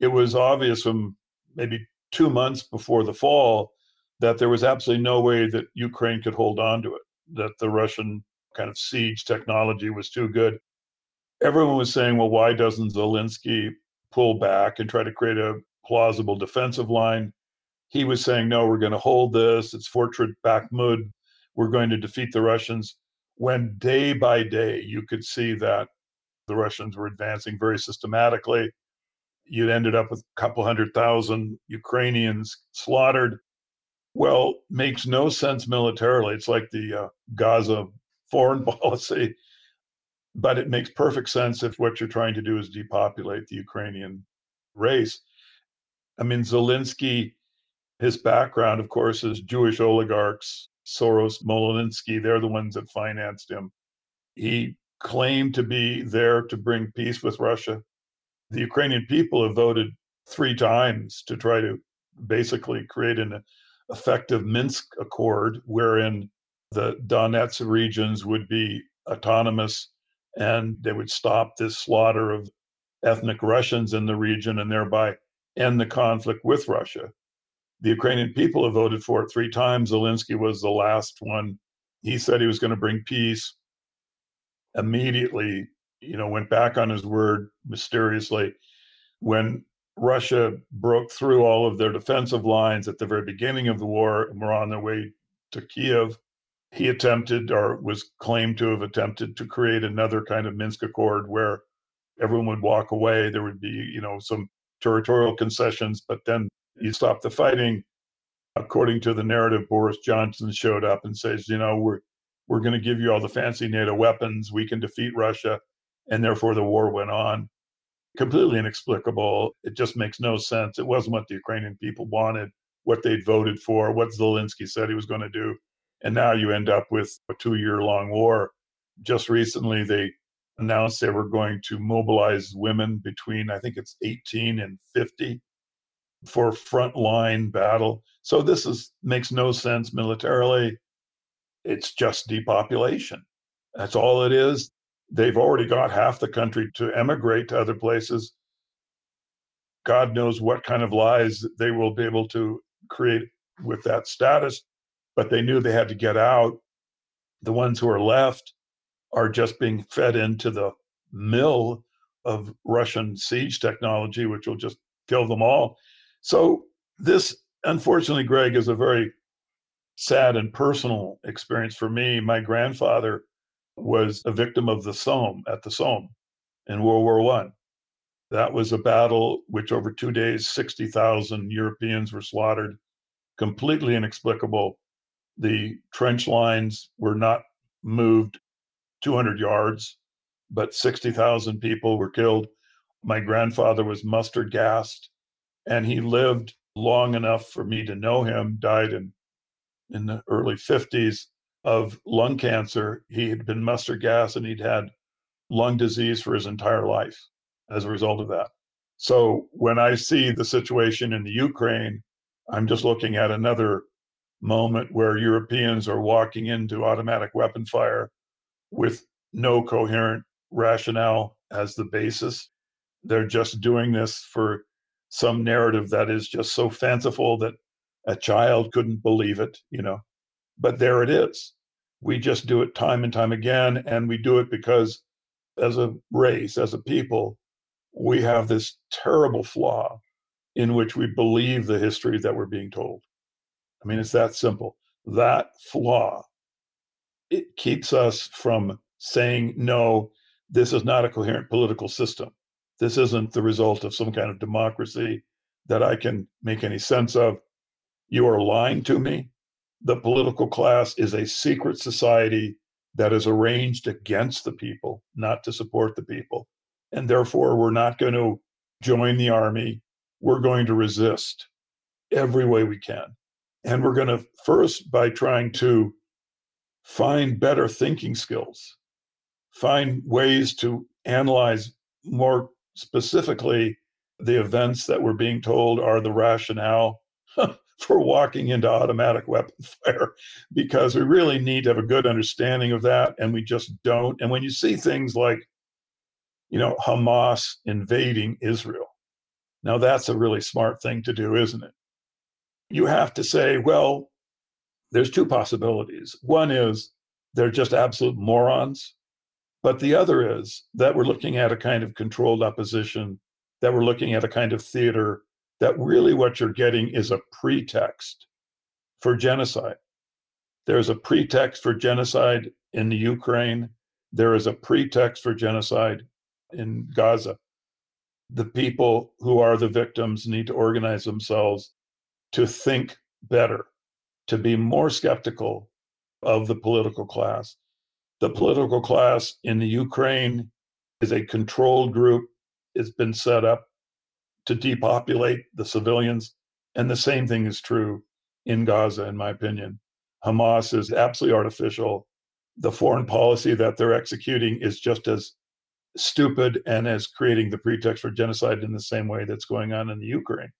it was obvious from maybe two months before the fall that there was absolutely no way that Ukraine could hold on to it, that the Russian kind of siege technology was too good. Everyone was saying, well, why doesn't Zelensky pull back and try to create a plausible defensive line? He was saying, no, we're going to hold this. It's Fortress Bakhmut. We're going to defeat the Russians. When day by day you could see that the Russians were advancing very systematically, you'd ended up with a couple hundred thousand Ukrainians slaughtered well, makes no sense militarily. It's like the uh, Gaza foreign policy, but it makes perfect sense if what you're trying to do is depopulate the Ukrainian race. I mean, Zelensky, his background, of course, is Jewish oligarchs, Soros, Molinsky, they're the ones that financed him. He claimed to be there to bring peace with Russia. The Ukrainian people have voted three times to try to basically create an effective Minsk Accord, wherein the Donetsk regions would be autonomous and they would stop this slaughter of ethnic Russians in the region and thereby end the conflict with Russia. The Ukrainian people have voted for it three times. Zelensky was the last one. He said he was going to bring peace. Immediately, you know, went back on his word mysteriously when Russia broke through all of their defensive lines at the very beginning of the war and were on their way to Kiev. He attempted, or was claimed to have attempted, to create another kind of Minsk Accord where everyone would walk away. There would be, you know, some territorial concessions, but then you stop the fighting. According to the narrative, Boris Johnson showed up and says, you know, we're we're going to give you all the fancy NATO weapons. We can defeat Russia, and therefore the war went on completely inexplicable. It just makes no sense. It wasn't what the Ukrainian people wanted, what they'd voted for, what Zelensky said he was going to do. And now you end up with a two year long war. Just recently, they announced they were going to mobilize women between, I think it's 18 and 50. For frontline battle. So this is makes no sense militarily. It's just depopulation. That's all it is. They've already got half the country to emigrate to other places. God knows what kind of lies they will be able to create with that status, but they knew they had to get out. The ones who are left are just being fed into the mill of Russian siege technology, which will just kill them all. So, this, unfortunately, Greg, is a very sad and personal experience for me. My grandfather was a victim of the Somme at the Somme in World War One. That was a battle which, over two days, 60,000 Europeans were slaughtered, completely inexplicable. The trench lines were not moved 200 yards, but 60,000 people were killed. My grandfather was mustard gassed, and he lived long enough for me to know him, died in, in the early 50s of lung cancer. He had been mustard gas and he'd had lung disease for his entire life as a result of that. So when I see the situation in the Ukraine, I'm just looking at another moment where Europeans are walking into automatic weapon fire with no coherent rationale as the basis. They're just doing this for some narrative that is just so fanciful that a child couldn't believe it, you know. But there it is. We just do it time and time again. And we do it because, as a race, as a people, we have this terrible flaw in which we believe the history that we're being told. I mean, it's that simple. That flaw, it keeps us from saying, no, this is not a coherent political system. This isn't the result of some kind of democracy that I can make any sense of. You are lying to me. The political class is a secret society that is arranged against the people, not to support the people. And therefore, we're not going to join the army. We're going to resist every way we can. And we're going to first by trying to find better thinking skills, find ways to analyze more specifically the events that we're being told are the rationale for walking into automatic weapon fire because we really need to have a good understanding of that and we just don't. And when you see things like you know Hamas invading Israel now that's a really smart thing to do isn't it? You have to say well there's two possibilities. One is they're just absolute morons but the other is that we're looking at a kind of controlled opposition, that we're looking at a kind of theater, that really what you're getting is a pretext for genocide. There's a pretext for genocide in the Ukraine. There is a pretext for genocide in Gaza. The people who are the victims need to organize themselves to think better, to be more skeptical of the political class, the political class in the Ukraine is a controlled group. It's been set up to depopulate the civilians. And the same thing is true in Gaza, in my opinion. Hamas is absolutely artificial. The foreign policy that they're executing is just as stupid and as creating the pretext for genocide in the same way that's going on in the Ukraine.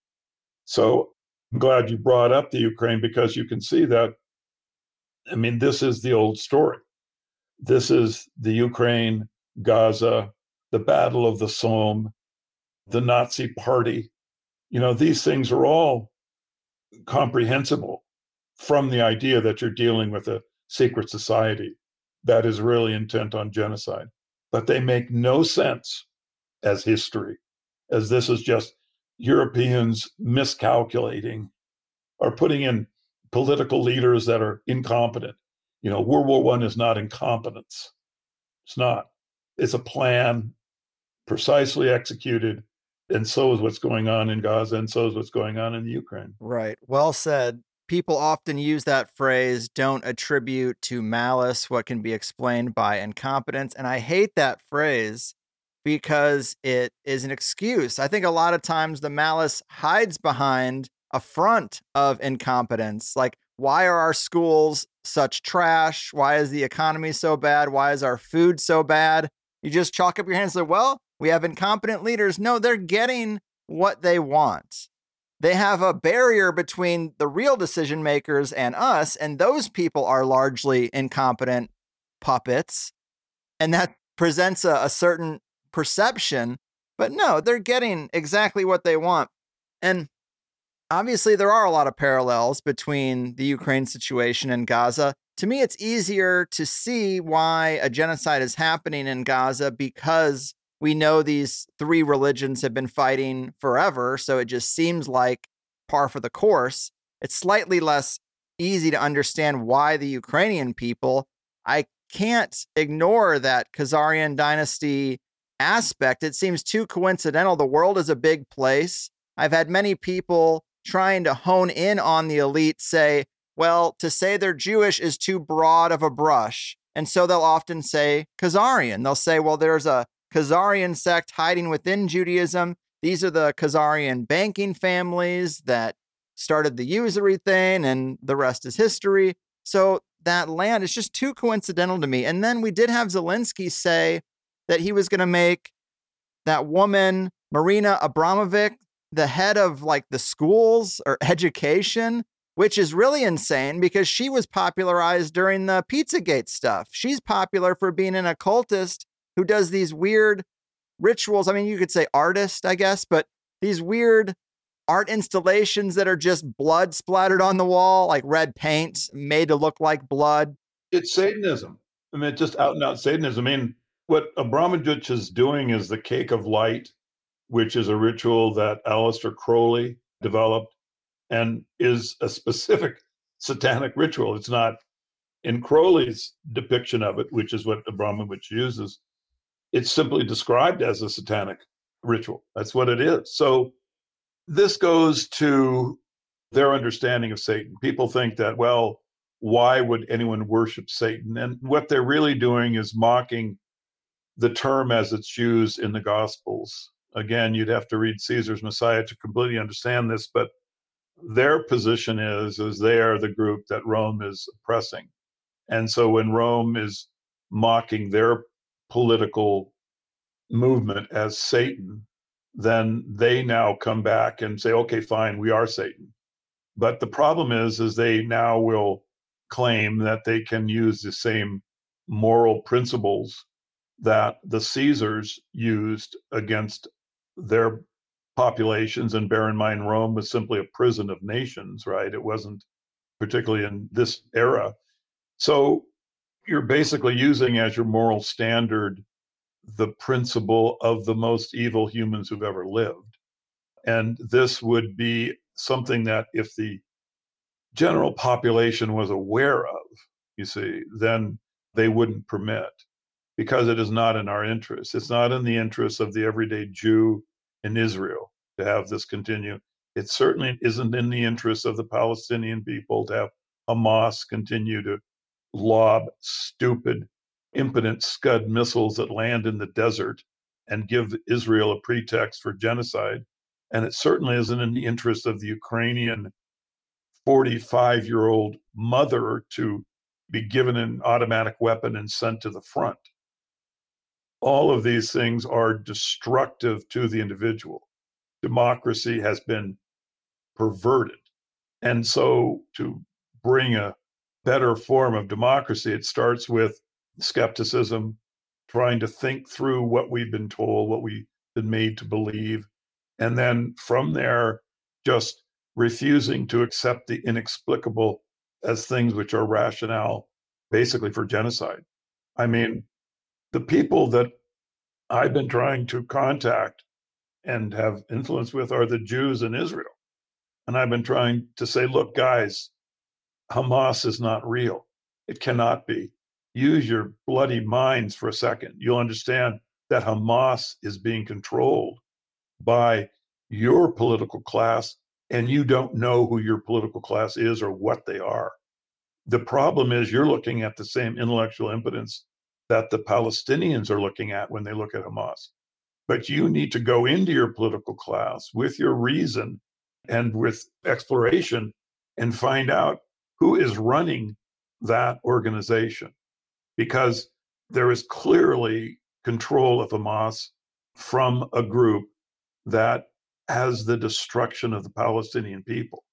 So I'm glad you brought up the Ukraine because you can see that. I mean, this is the old story. This is the Ukraine, Gaza, the Battle of the Somme, the Nazi Party. You know, these things are all comprehensible from the idea that you're dealing with a secret society that is really intent on genocide. But they make no sense as history, as this is just Europeans miscalculating or putting in political leaders that are incompetent you know, World War One is not incompetence. It's not. It's a plan precisely executed. And so is what's going on in Gaza, and so is what's going on in the Ukraine. Right. Well said. People often use that phrase, don't attribute to malice what can be explained by incompetence. And I hate that phrase because it is an excuse. I think a lot of times the malice hides behind a front of incompetence. Like, why are our schools such trash? Why is the economy so bad? Why is our food so bad? You just chalk up your hands and say, well, we have incompetent leaders. No, they're getting what they want. they have a barrier between the real decision makers and us, and those people are largely incompetent puppets. And that presents a, a certain perception. But no, they're getting exactly what they want. And obviously, there are a lot of parallels between the Ukraine situation and Gaza. To me, it's easier to see why a genocide is happening in Gaza because we know these three religions have been fighting forever. So it just seems like par for the course. It's slightly less easy to understand why the Ukrainian people. I can't ignore that Khazarian dynasty aspect. It seems too coincidental. The world is a big place. I've had many people trying to hone in on the elite say, well, to say they're Jewish is too broad of a brush. And so they'll often say Khazarian. They'll say, well, there's a Khazarian sect hiding within Judaism. These are the Khazarian banking families that started the usury thing, and the rest is history. So that land is just too coincidental to me. And then we did have Zelensky say that he was going to make that woman, Marina Abramovic, the head of like the schools or education, which is really insane because she was popularized during the Pizzagate stuff. She's popular for being an occultist who does these weird rituals. I mean, you could say artist, I guess, but these weird art installations that are just blood splattered on the wall, like red paint made to look like blood. It's Satanism. I mean, it's just out and out Satanism. I mean, what Abramovich is doing is the cake of light, which is a ritual that Aleister Crowley developed and is a specific satanic ritual. It's not in Crowley's depiction of it, which is what Abramovich uses it's simply described as a satanic ritual. That's what it is. So this goes to their understanding of Satan. People think that, well, why would anyone worship Satan? And what they're really doing is mocking the term as it's used in the Gospels. Again, you'd have to read Caesar's Messiah to completely understand this, but their position is is they are the group that Rome is oppressing. And so when Rome is mocking their political movement as Satan, then they now come back and say, okay, fine, we are Satan. But the problem is, is they now will claim that they can use the same moral principles that the Caesars used against their populations. And bear in mind, Rome was simply a prison of nations, right? It wasn't particularly in this era. So you're basically using as your moral standard the principle of the most evil humans who've ever lived. And this would be something that if the general population was aware of, you see, then they wouldn't permit because it is not in our interest. It's not in the interest of the everyday Jew in Israel to have this continue. It certainly isn't in the interest of the Palestinian people to have Hamas continue to lob stupid, impotent Scud missiles that land in the desert and give Israel a pretext for genocide. And it certainly isn't in the interest of the Ukrainian 45 year old mother to be given an automatic weapon and sent to the front. All of these things are destructive to the individual. Democracy has been perverted. And so to bring a better form of democracy. It starts with skepticism, trying to think through what we've been told, what we've been made to believe. And then from there, just refusing to accept the inexplicable as things which are rationale, basically for genocide. I mean, the people that I've been trying to contact and have influence with are the Jews in Israel. And I've been trying to say, look, guys, Hamas is not real. It cannot be. Use your bloody minds for a second. You'll understand that Hamas is being controlled by your political class, and you don't know who your political class is or what they are. The problem is you're looking at the same intellectual impotence that the Palestinians are looking at when they look at Hamas. But you need to go into your political class with your reason and with exploration and find out who is running that organization because there is clearly control of Hamas from a group that has the destruction of the Palestinian people.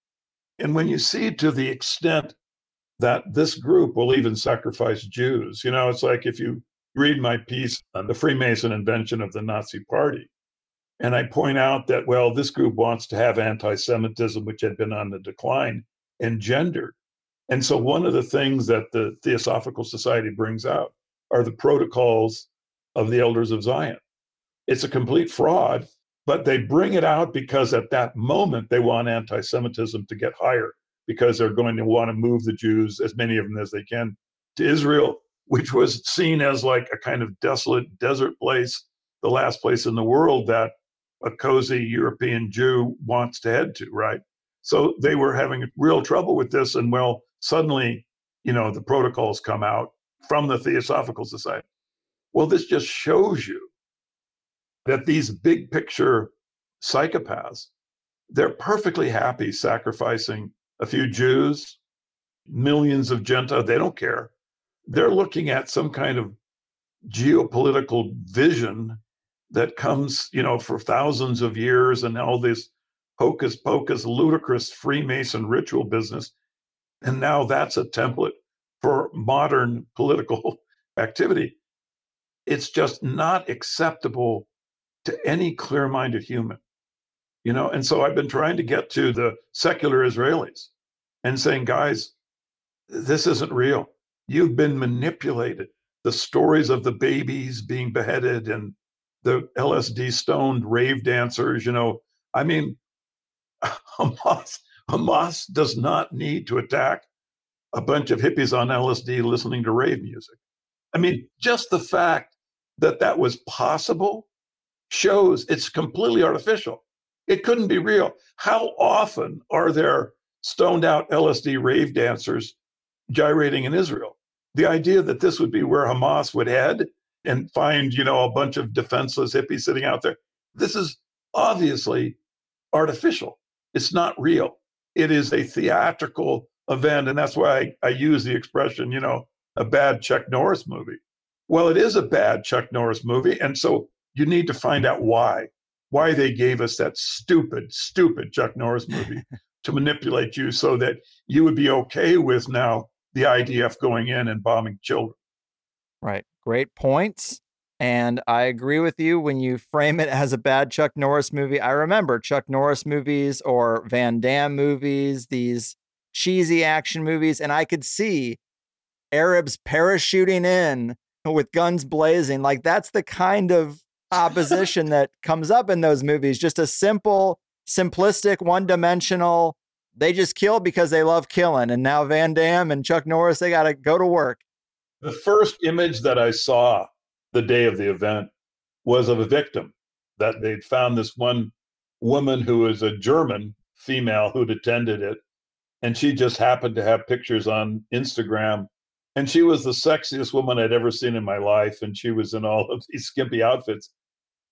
And when you see to the extent that this group will even sacrifice Jews, you know, it's like if you read my piece on the Freemason invention of the Nazi Party, and I point out that, well, this group wants to have anti Semitism, which had been on the decline, engendered. And so, one of the things that the Theosophical Society brings out are the protocols of the elders of Zion. It's a complete fraud, but they bring it out because at that moment they want anti Semitism to get higher because they're going to want to move the Jews, as many of them as they can, to Israel, which was seen as like a kind of desolate desert place, the last place in the world that a cozy European Jew wants to head to, right? So they were having real trouble with this. And well, suddenly, you know, the protocols come out from the Theosophical Society. Well, this just shows you that these big picture psychopaths, they're perfectly happy sacrificing a few Jews, millions of Gentiles, they don't care. They're looking at some kind of geopolitical vision that comes, you know, for thousands of years and all this hocus pocus, ludicrous Freemason ritual business. And now that's a template for modern political activity. It's just not acceptable to any clear minded human. You know, and so I've been trying to get to the secular Israelis and saying, guys, this isn't real. You've been manipulated. The stories of the babies being beheaded and the LSD stoned rave dancers, you know, I mean, Hamas, Hamas does not need to attack a bunch of hippies on LSD listening to rave music. I mean, just the fact that that was possible shows it's completely artificial. It couldn't be real. How often are there stoned out LSD rave dancers gyrating in Israel? The idea that this would be where Hamas would head and find, you know, a bunch of defenseless hippies sitting out there. This is obviously artificial. It's not real. It is a theatrical event. And that's why I, I use the expression, you know, a bad Chuck Norris movie. Well, it is a bad Chuck Norris movie. And so you need to find out why, why they gave us that stupid, stupid Chuck Norris movie to manipulate you so that you would be okay with now the IDF going in and bombing children. Right. Great points. And I agree with you when you frame it as a bad Chuck Norris movie. I remember Chuck Norris movies or Van Damme movies, these cheesy action movies, and I could see Arabs parachuting in with guns blazing. Like that's the kind of opposition that comes up in those movies. Just a simple, simplistic, one dimensional. They just kill because they love killing. And now Van Damme and Chuck Norris, they got to go to work. The first image that I saw the day of the event was of a victim that they'd found this one woman who was a German female who'd attended it. And she just happened to have pictures on Instagram. And she was the sexiest woman I'd ever seen in my life. And she was in all of these skimpy outfits.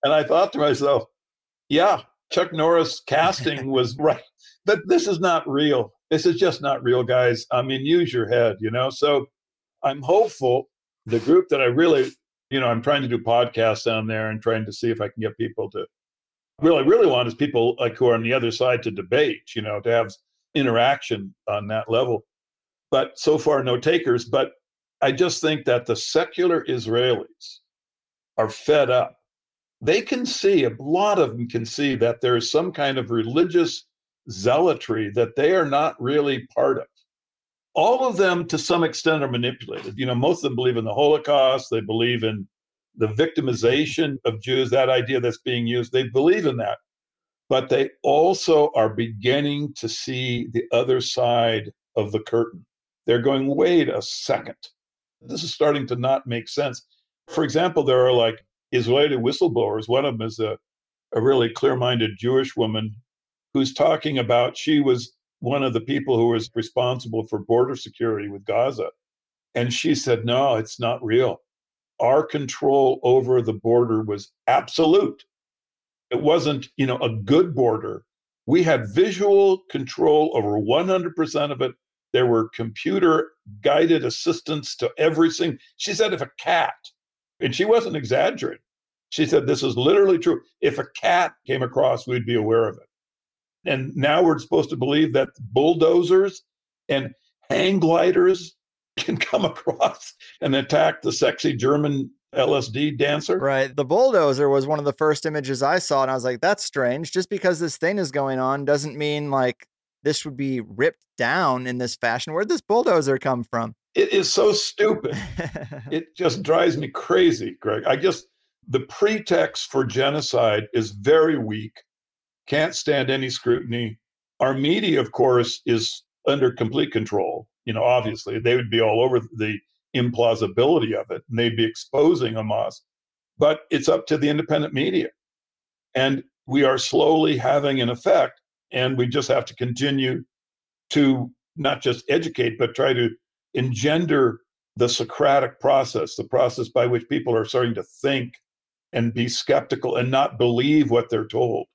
And I thought to myself, yeah, Chuck Norris casting was right. But this is not real. This is just not real, guys. I mean, use your head, you know? So I'm hopeful the group that I really, you know, I'm trying to do podcasts down there and trying to see if I can get people to really, really want is people like who are on the other side to debate, you know, to have interaction on that level. But so far, no takers. But I just think that the secular Israelis are fed up they can see, a lot of them can see that there is some kind of religious zealotry that they are not really part of. All of them, to some extent, are manipulated. You know, most of them believe in the Holocaust, they believe in the victimization of Jews, that idea that's being used, they believe in that. But they also are beginning to see the other side of the curtain. They're going, wait a second. This is starting to not make sense. For example, there are like Israeli whistleblowers. One of them is a, a really clear minded Jewish woman who's talking about she was one of the people who was responsible for border security with Gaza. And she said, no, it's not real. Our control over the border was absolute. It wasn't, you know, a good border. We had visual control over 100% of it. There were computer guided assistance to everything. She said, if a cat and she wasn't exaggerating. She said, This is literally true. If a cat came across, we'd be aware of it. And now we're supposed to believe that bulldozers and hang gliders can come across and attack the sexy German LSD dancer. Right. The bulldozer was one of the first images I saw, and I was like, that's strange. Just because this thing is going on doesn't mean like this would be ripped down in this fashion. Where'd this bulldozer come from? It is so stupid. it just drives me crazy, Greg. I guess the pretext for genocide is very weak, can't stand any scrutiny. Our media, of course, is under complete control. You know, obviously, they would be all over the implausibility of it and they'd be exposing Hamas. But it's up to the independent media. And we are slowly having an effect, and we just have to continue to not just educate, but try to engender the Socratic process, the process by which people are starting to think and be skeptical and not believe what they're told.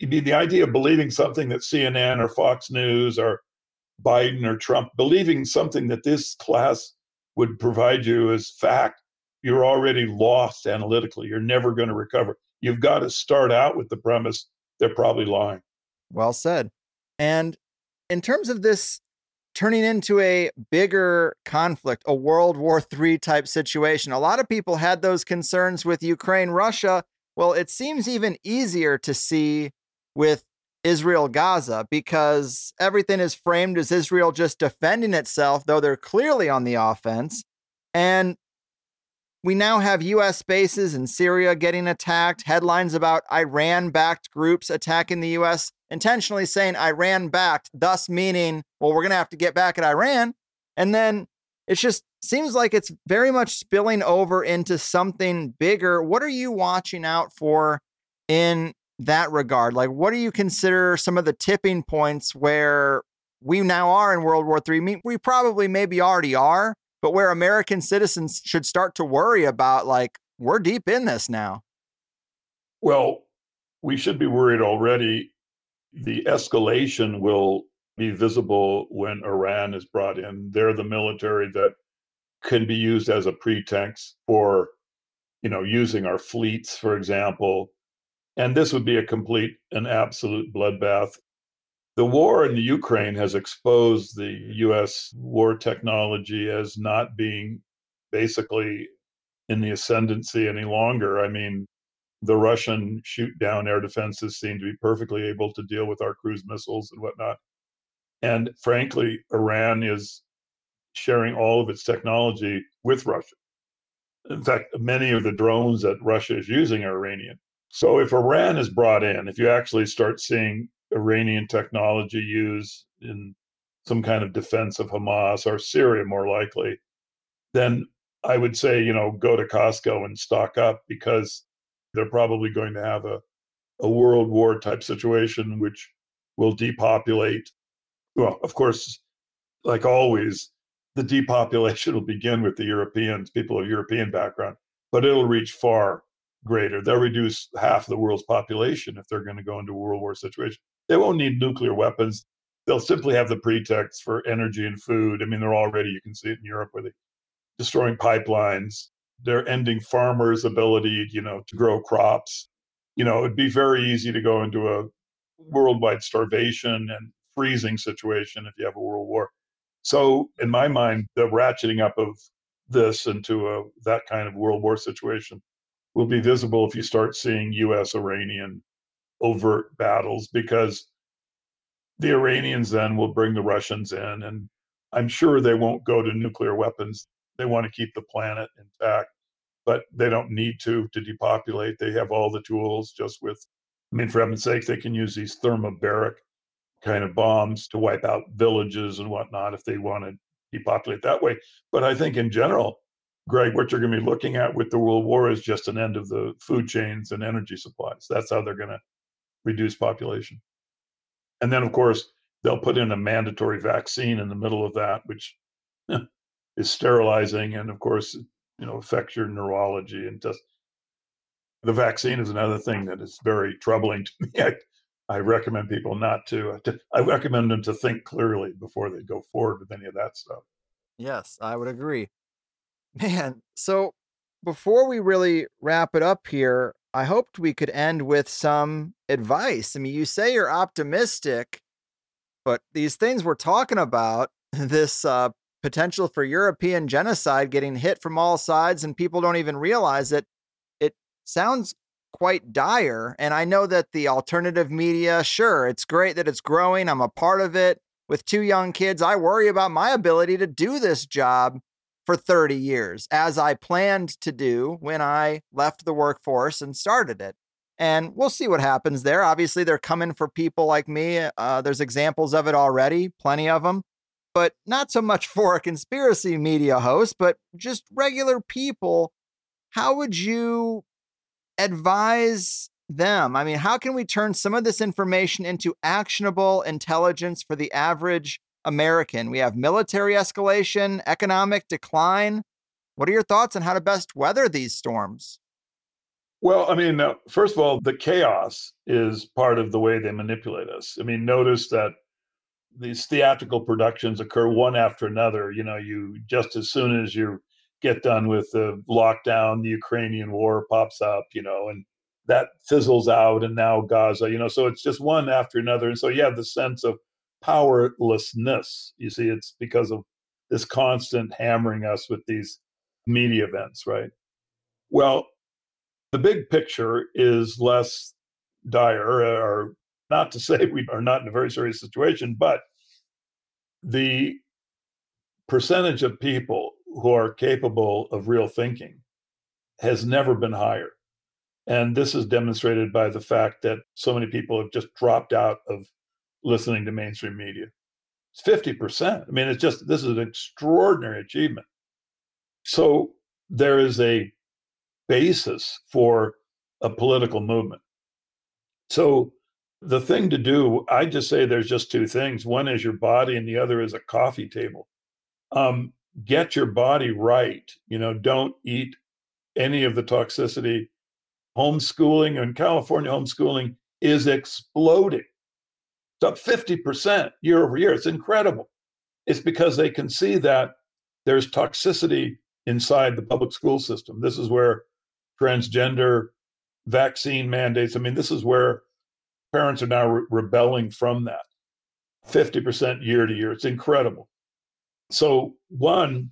The idea of believing something that CNN or Fox News or Biden or Trump, believing something that this class would provide you as fact, you're already lost analytically. You're never going to recover. You've got to start out with the premise they're probably lying. Well said. And in terms of this turning into a bigger conflict, a World War III type situation. A lot of people had those concerns with Ukraine, Russia. Well, it seems even easier to see with Israel, Gaza, because everything is framed as Israel just defending itself, though they're clearly on the offense. And we now have US bases in Syria getting attacked, headlines about Iran backed groups attacking the US intentionally saying Iran backed, thus meaning, well, we're going to have to get back at Iran. And then it just seems like it's very much spilling over into something bigger. What are you watching out for in that regard? Like, what do you consider some of the tipping points where we now are in World War III? We probably maybe already are, but where American citizens should start to worry about, like, we're deep in this now. Well, we should be worried already the escalation will be visible when Iran is brought in. They're the military that can be used as a pretext for, you know, using our fleets, for example. And this would be a complete and absolute bloodbath. The war in the Ukraine has exposed the US war technology as not being basically in the ascendancy any longer. I mean, the Russian shoot down air defenses seem to be perfectly able to deal with our cruise missiles and whatnot. And frankly, Iran is sharing all of its technology with Russia. In fact, many of the drones that Russia is using are Iranian. So if Iran is brought in, if you actually start seeing Iranian technology used in some kind of defense of Hamas or Syria, more likely, then I would say, you know, go to Costco and stock up because they're probably going to have a, a world war type situation, which will depopulate. Well, of course, like always, the depopulation will begin with the Europeans, people of European background, but it'll reach far greater. They'll reduce half the world's population if they're going to go into a world war situation. They won't need nuclear weapons. They'll simply have the pretext for energy and food. I mean, they're already, you can see it in Europe where they're destroying pipelines, they're ending farmers' ability, you know, to grow crops. You know, it'd be very easy to go into a worldwide starvation and freezing situation if you have a world war. So, in my mind, the ratcheting up of this into a that kind of world war situation will be visible if you start seeing U.S. Iranian overt battles because the Iranians then will bring the Russians in, and I'm sure they won't go to nuclear weapons they want to keep the planet intact, but they don't need to to depopulate. They have all the tools just with, I mean, for heaven's sake, they can use these thermobaric kind of bombs to wipe out villages and whatnot if they want to depopulate that way. But I think in general, Greg, what you're going to be looking at with the World War is just an end of the food chains and energy supplies. That's how they're going to reduce population. And then, of course, they'll put in a mandatory vaccine in the middle of that, which is sterilizing and of course you know affects your neurology and just the vaccine is another thing that is very troubling to me. I, I recommend people not to, uh, to i recommend them to think clearly before they go forward with any of that stuff. Yes i would agree. Man so before we really wrap it up here I hoped we could end with some advice. I mean, you say you're optimistic, but these things we're talking about, this uh, potential for European genocide getting hit from all sides and people don't even realize it, it sounds quite dire. And I know that the alternative media, sure, it's great that it's growing. I'm a part of it. With two young kids, I worry about my ability to do this job for 30 years, as I planned to do when I left the workforce and started it. And we'll see what happens there. Obviously, they're coming for people like me. Uh, there's examples of it already, plenty of them, but not so much for a conspiracy media host, but just regular people. How would you advise them? I mean, how can we turn some of this information into actionable intelligence for the average American? We have military escalation, economic decline. What are your thoughts on how to best weather these storms? Well, I mean, uh, first of all, the chaos is part of the way they manipulate us. I mean, notice that these theatrical productions occur one after another. You know, you just as soon as you get done with the lockdown, the Ukrainian war pops up, you know, and that fizzles out, and now Gaza, you know, so it's just one after another. And so you have the sense of powerlessness. You see, it's because of this constant hammering us with these media events, right? Well, the big picture is less dire, uh, or not to say we are not in a very serious situation, but the percentage of people who are capable of real thinking has never been higher. And this is demonstrated by the fact that so many people have just dropped out of listening to mainstream media. It's 50%. I mean, it's just, this is an extraordinary achievement. So there is a basis for a political movement. So the thing to do, I just say there's just two things. One is your body, and the other is a coffee table. Um, get your body right. You know, don't eat any of the toxicity. Homeschooling in California, homeschooling is exploding. It's up 50% year over year. It's incredible. It's because they can see that there's toxicity inside the public school system. This is where transgender vaccine mandates, I mean, this is where parents are now re- rebelling from that 50% year to year. It's incredible. So, one,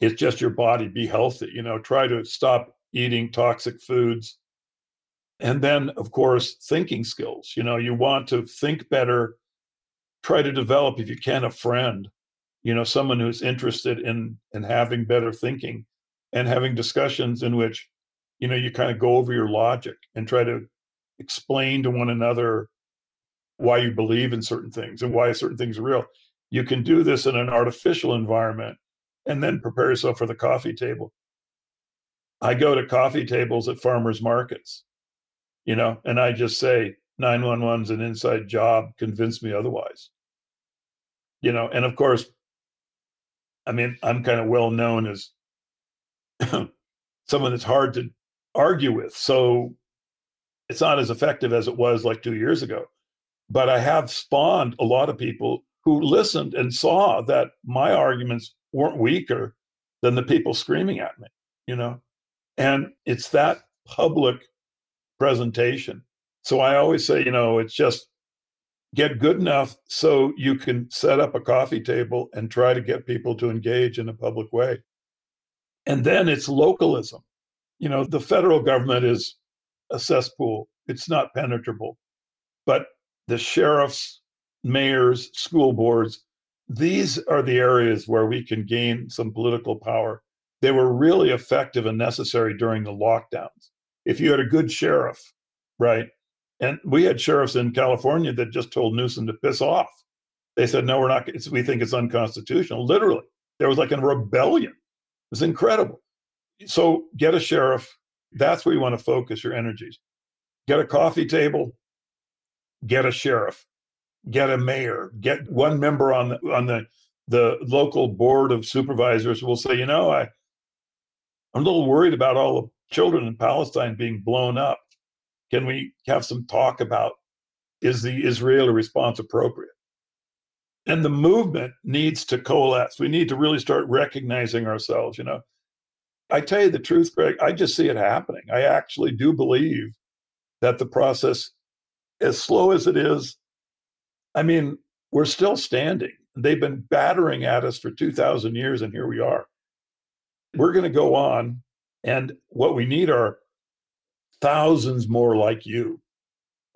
it's just your body, be healthy, you know, try to stop eating toxic foods. And then, of course, thinking skills. You know, you want to think better, try to develop, if you can, a friend, you know, someone who's interested in in having better thinking and having discussions in which, you know, you kind of go over your logic and try to explain to one another why you believe in certain things and why certain things are real. You can do this in an artificial environment and then prepare yourself for the coffee table. I go to coffee tables at farmers markets, you know, and I just say 911's an inside job, convince me otherwise. You know, and of course, I mean, I'm kind of well known as someone that's hard to argue with. So it's not as effective as it was like two years ago. But I have spawned a lot of people who listened and saw that my arguments weren't weaker than the people screaming at me, you know? And it's that public presentation. So I always say, you know, it's just get good enough so you can set up a coffee table and try to get people to engage in a public way. And then it's localism. You know, the federal government is a cesspool, it's not penetrable. But the sheriffs, mayors, school boards, these are the areas where we can gain some political power. They were really effective and necessary during the lockdowns. If you had a good sheriff, right? And we had sheriffs in California that just told Newsom to piss off. They said, no, we're not, we think it's unconstitutional. Literally, there was like a rebellion. It was incredible. So get a sheriff. That's where you want to focus your energies. Get a coffee table, get a sheriff get a mayor, get one member on the, on the the local board of supervisors will say, you know, I I'm a little worried about all the children in Palestine being blown up. Can we have some talk about is the Israeli response appropriate? And the movement needs to coalesce. We need to really start recognizing ourselves, you know. I tell you the truth, Greg, I just see it happening. I actually do believe that the process, as slow as it is, I mean, we're still standing. They've been battering at us for 2,000 years, and here we are. We're going to go on. And what we need are thousands more like you.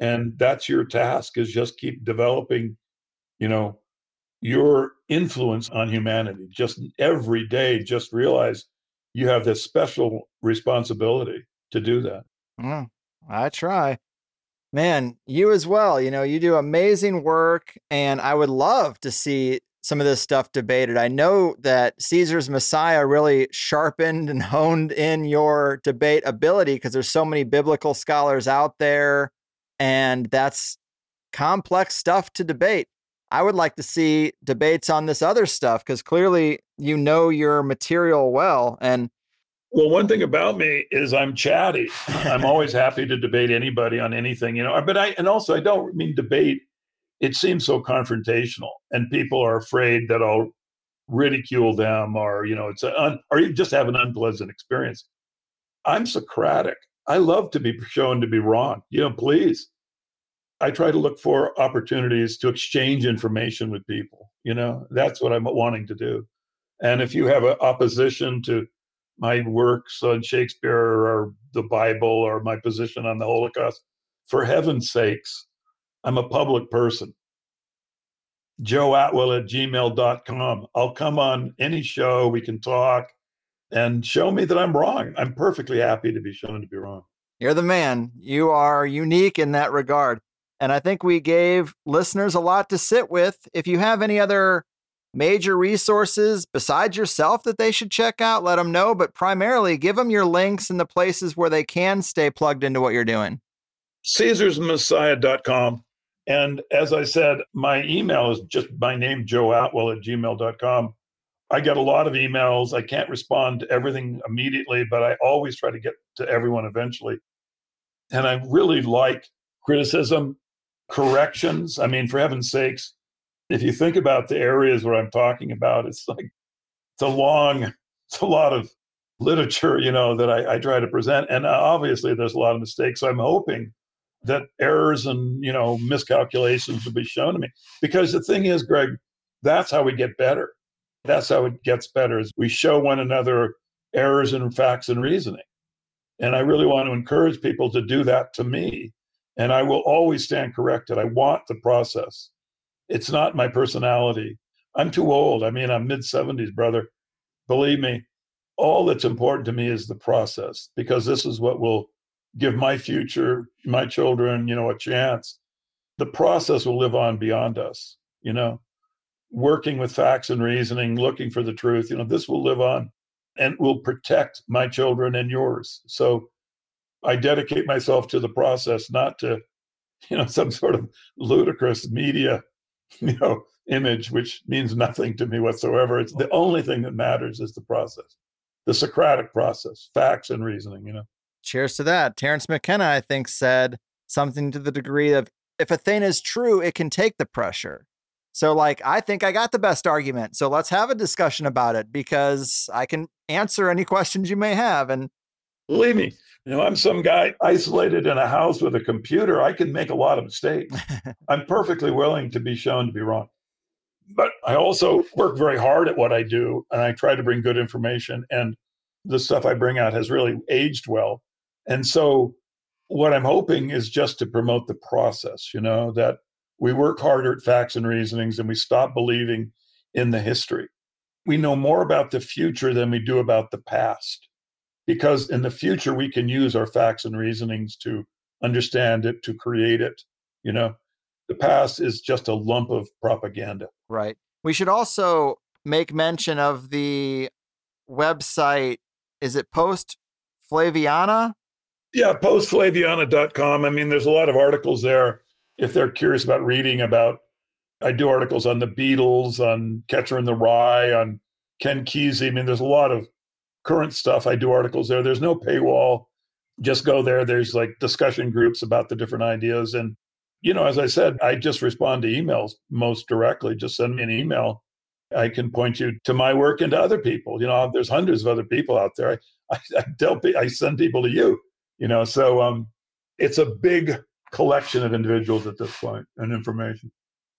And that's your task is just keep developing, you know, your influence on humanity. Just every day, just realize you have this special responsibility to do that. Mm, I try. Man, you as well. You know, you do amazing work, and I would love to see some of this stuff debated. I know that Caesar's Messiah really sharpened and honed in your debate ability because there's so many biblical scholars out there, and that's complex stuff to debate. I would like to see debates on this other stuff because clearly you know your material well. And well, one thing about me is I'm chatty. I'm always happy to debate anybody on anything, you know. But I and also I don't mean debate. It seems so confrontational, and people are afraid that I'll ridicule them, or you know, it's an un, or you just have an unpleasant experience. I'm Socratic. I love to be shown to be wrong. You know, please I try to look for opportunities to exchange information with people. You know, that's what I'm wanting to do. And if you have an opposition to my works on Shakespeare or the Bible or my position on the Holocaust, for heaven's sakes, I'm a public person. Joe Atwill at gmail.com. I'll come on any show, we can talk and show me that I'm wrong. I'm perfectly happy to be shown to be wrong. You're the man. You are unique in that regard. And I think we gave listeners a lot to sit with. If you have any other major resources besides yourself that they should check out, let them know. But primarily, give them your links and the places where they can stay plugged into what you're doing. CaesarsMessiah.com. And as I said, my email is just my name, Joe Atwill at gmail.com. I get a lot of emails. I can't respond to everything immediately, but I always try to get to everyone eventually. And I really like criticism corrections. I mean, for heaven's sakes, if you think about the areas where I'm talking about, it's like it's a long, it's a lot of literature, you know, that I, I try to present, and uh, obviously there's a lot of mistakes. So I'm hoping that errors and you know miscalculations will be shown to me because the thing is, Greg, that's how we get better. That's how it gets better is we show one another errors in facts and reasoning. And I really want to encourage people to do that to me and I will always stand corrected. I want the process. It's not my personality. I'm too old. I mean, I'm mid 70s, brother. Believe me, all that's important to me is the process because this is what will give my future, my children, you know, a chance. The process will live on beyond us, you know, working with facts and reasoning, looking for the truth, you know, this will live on and will protect my children and yours. So I dedicate myself to the process, not to, you know, some sort of ludicrous media, you know, image, which means nothing to me whatsoever. It's the only thing that matters is the process, the Socratic process, facts and reasoning, you know. Cheers to that. Terence McKenna, I think, said something to the degree of if a thing is true, it can take the pressure. So, like, I think I got the best argument. So let's have a discussion about it because I can answer any questions you may have. And believe me, you know, I'm some guy isolated in a house with a computer. I can make a lot of mistakes. I'm perfectly willing to be shown to be wrong. But I also work very hard at what I do and I try to bring good information. And the stuff I bring out has really aged well. And so, what I'm hoping is just to promote the process, you know, that we work harder at facts and reasonings and we stop believing in the history. We know more about the future than we do about the past because in the future we can use our facts and reasonings to understand it to create it you know? The past is just a lump of propaganda. Right. We should also make mention of the website. Is it post flaviana? Yeah postflaviana.com i mean there's a lot of articles there. If they're curious about reading about i do articles on the beatles on catcher in the rye on ken kesey. I mean there's a lot of current stuff. I do articles there. There's no paywall. Just go there. There's like discussion groups about the different ideas. And, you know, as I said, I just respond to emails most directly. Just send me an email. I can point you to my work and to other people. You know, there's hundreds of other people out there. I, I, I tell I send people to you. You know, so um, it's a big collection of individuals at this point and information.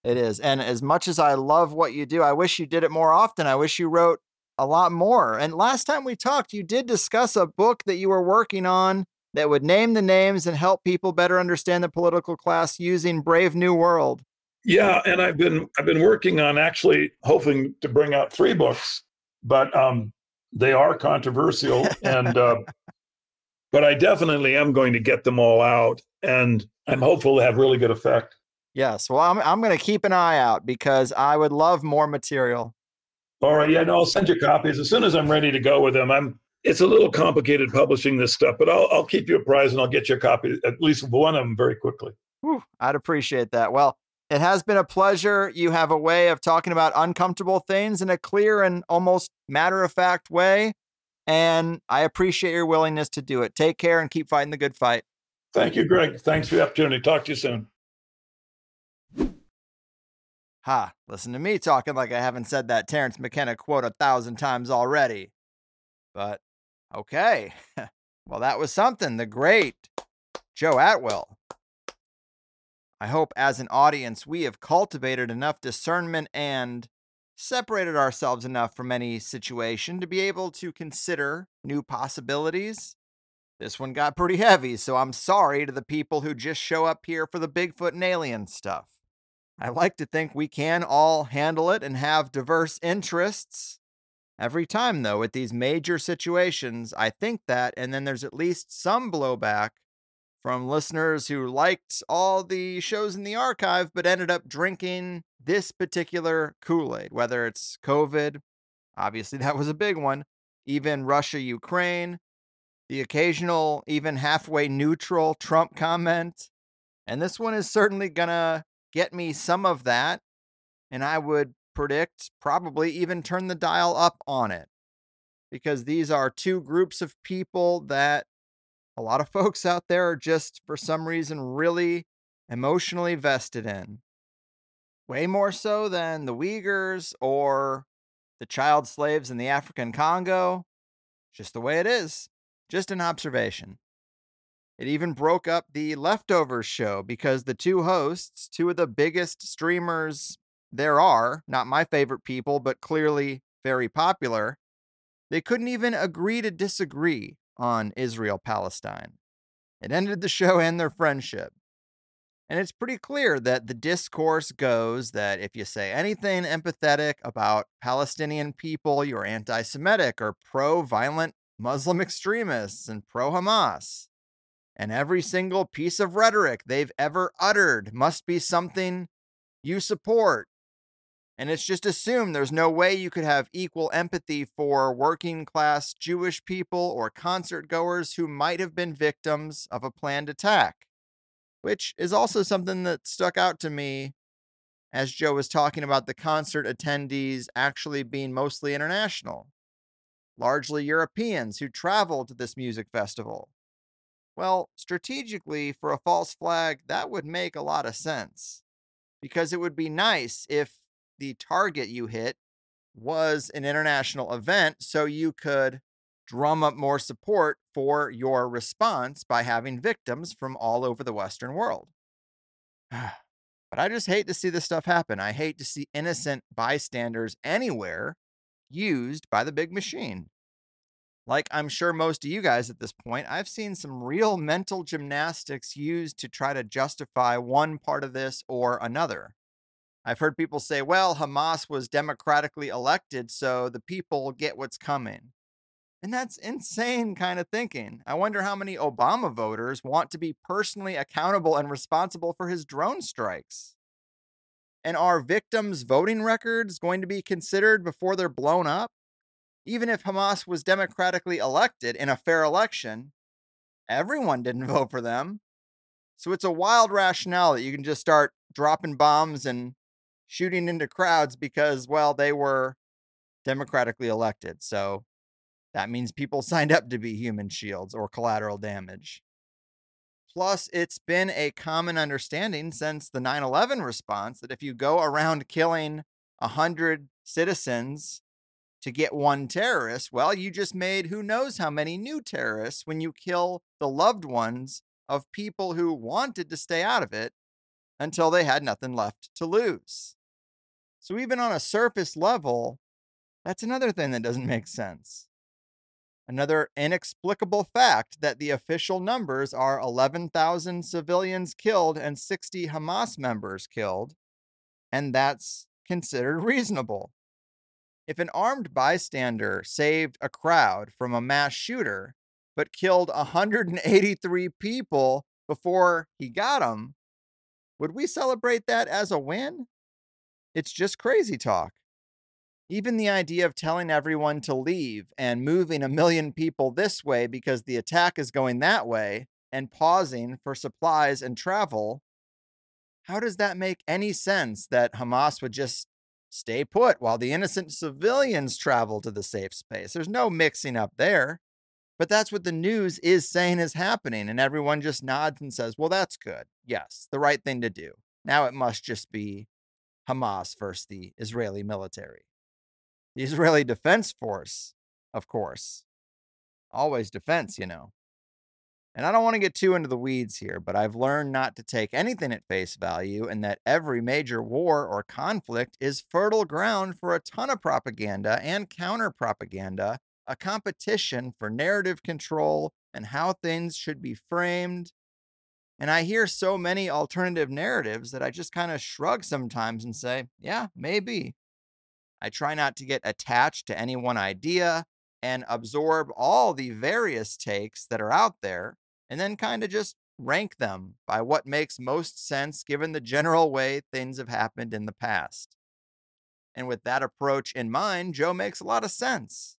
It is. And as much as I love what you do, I wish you did it more often. I wish you wrote a lot more. And last time we talked, you did discuss a book that you were working on that would name the names and help people better understand the political class using Brave New World. Yeah, and I've been I've been working on actually hoping to bring out three books, but um, they are controversial, and uh, but I definitely am going to get them all out, and I'm hopeful to have really good effect. Yes, well, I'm I'm going to keep an eye out because I would love more material. All right, yeah, no, I'll send you copies as soon as I'm ready to go with them. I'm it's a little complicated publishing this stuff, but I'll I'll keep you apprised and I'll get you a copy at least one of them very quickly. Whew, I'd appreciate that. Well, it has been a pleasure. You have a way of talking about uncomfortable things in a clear and almost matter of fact way. And I appreciate your willingness to do it. Take care and keep fighting the good fight. Thank you, Greg. Thanks for the opportunity. Talk to you soon. Ha, listen to me talking like I haven't said that Terence McKenna quote a thousand times already. But okay. well, that was something. The great Joe Atwill. I hope as an audience we have cultivated enough discernment and separated ourselves enough from any situation to be able to consider new possibilities. This one got pretty heavy, so I'm sorry to the people who just show up here for the Bigfoot and alien stuff. I like to think we can all handle it and have diverse interests. Every time, though, with these major situations, I think that, and then there's at least some blowback from listeners who liked all the shows in the archive but ended up drinking this particular Kool Aid, whether it's COVID, obviously that was a big one, even Russia, Ukraine, the occasional, even halfway neutral Trump comment. And this one is certainly going to get me some of that. And I would predict probably even turn the dial up on it because these are two groups of people that a lot of folks out there are just, for some reason, really emotionally vested in. Way more so than the Uyghurs or the child slaves in the African Congo. Just the way it is. Just an observation. It even broke up the Leftovers show because the two hosts, two of the biggest streamers there are, not my favorite people, but clearly very popular, they couldn't even agree to disagree on Israel Palestine. It ended the show and their friendship. And it's pretty clear that the discourse goes that if you say anything empathetic about Palestinian people, you're anti Semitic or pro violent Muslim extremists and pro Hamas. And every single piece of rhetoric they've ever uttered must be something you support and it's just assumed there's no way you could have equal empathy for working class Jewish people or concert goers who might have been victims of a planned attack, which is also something that stuck out to me as Joe was talking about the concert attendees actually being mostly international, largely Europeans who traveled to this music festival. Well, strategically, for a false flag, that would make a lot of sense because it would be nice if the target you hit was an international event, so you could drum up more support for your response by having victims from all over the Western world. but I just hate to see this stuff happen. I hate to see innocent bystanders anywhere used by the big machine. Like I'm sure most of you guys at this point, I've seen some real mental gymnastics used to try to justify one part of this or another. I've heard people say, well, Hamas was democratically elected, so the people get what's coming. And that's insane kind of thinking. I wonder how many Obama voters want to be personally accountable and responsible for his drone strikes. And are victims' voting records going to be considered before they're blown up? Even if Hamas was democratically elected in a fair election, everyone didn't vote for them. So it's a wild rationale that you can just start dropping bombs and shooting into crowds because, well, they were democratically elected. So that means people signed up to be human shields or collateral damage. Plus, it's been a common understanding since the 9 11 response that if you go around killing 100 citizens to get one terrorist, well, you just made who knows how many new terrorists when you kill the loved ones of people who wanted to stay out of it until they had nothing left to lose. So, even on a surface level, that's another thing that doesn't make sense. Another inexplicable fact that the official numbers are 11,000 civilians killed and 60 Hamas members killed, and that's considered reasonable. If an armed bystander saved a crowd from a mass shooter but killed 183 people before he got them, would we celebrate that as a win? It's just crazy talk. Even the idea of telling everyone to leave and moving a million people this way because the attack is going that way and pausing for supplies and travel, how does that make any sense that Hamas would just stay put while the innocent civilians travel to the safe space? There's no mixing up there. But that's what the news is saying is happening. And everyone just nods and says, well, that's good. Yes, the right thing to do. Now it must just be Hamas versus the Israeli military. The Israeli Defense Force, of course. Always defense, you know. And I don't want to get too into the weeds here, but I've learned not to take anything at face value and that every major war or conflict is fertile ground for a ton of propaganda and counter propaganda a competition for narrative control and how things should be framed. And I hear so many alternative narratives that I just kind of shrug sometimes and say, yeah, maybe. I try not to get attached to any one idea and absorb all the various takes that are out there and then kind of just rank them by what makes most sense given the general way things have happened in the past. And with that approach in mind, Joe makes a lot of sense.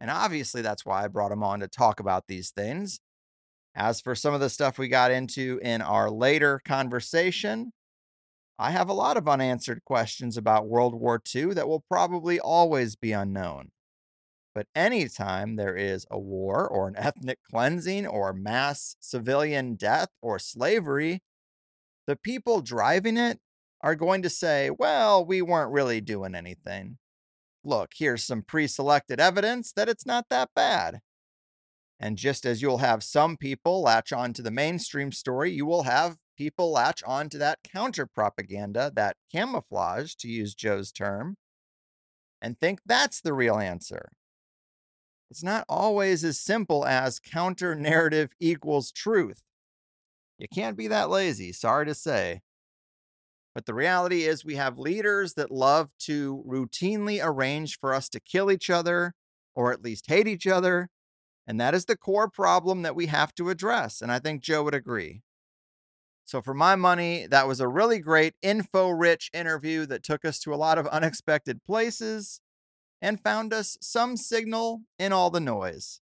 And obviously, that's why I brought him on to talk about these things. As for some of the stuff we got into in our later conversation, I have a lot of unanswered questions about World War II that will probably always be unknown. But anytime there is a war or an ethnic cleansing or mass civilian death or slavery, the people driving it are going to say, well, we weren't really doing anything look, here's some pre selected evidence that it's not that bad. And just as you'll have some people latch on to the mainstream story, you will have people latch on to that counter propaganda, that camouflage, to use Joe's term, and think that's the real answer. It's not always as simple as counter narrative equals truth. You can't be that lazy, sorry to say. But the reality is, we have leaders that love to routinely arrange for us to kill each other or at least hate each other. And that is the core problem that we have to address. And I think Joe would agree. So, for my money, that was a really great info rich interview that took us to a lot of unexpected places and found us some signal in all the noise.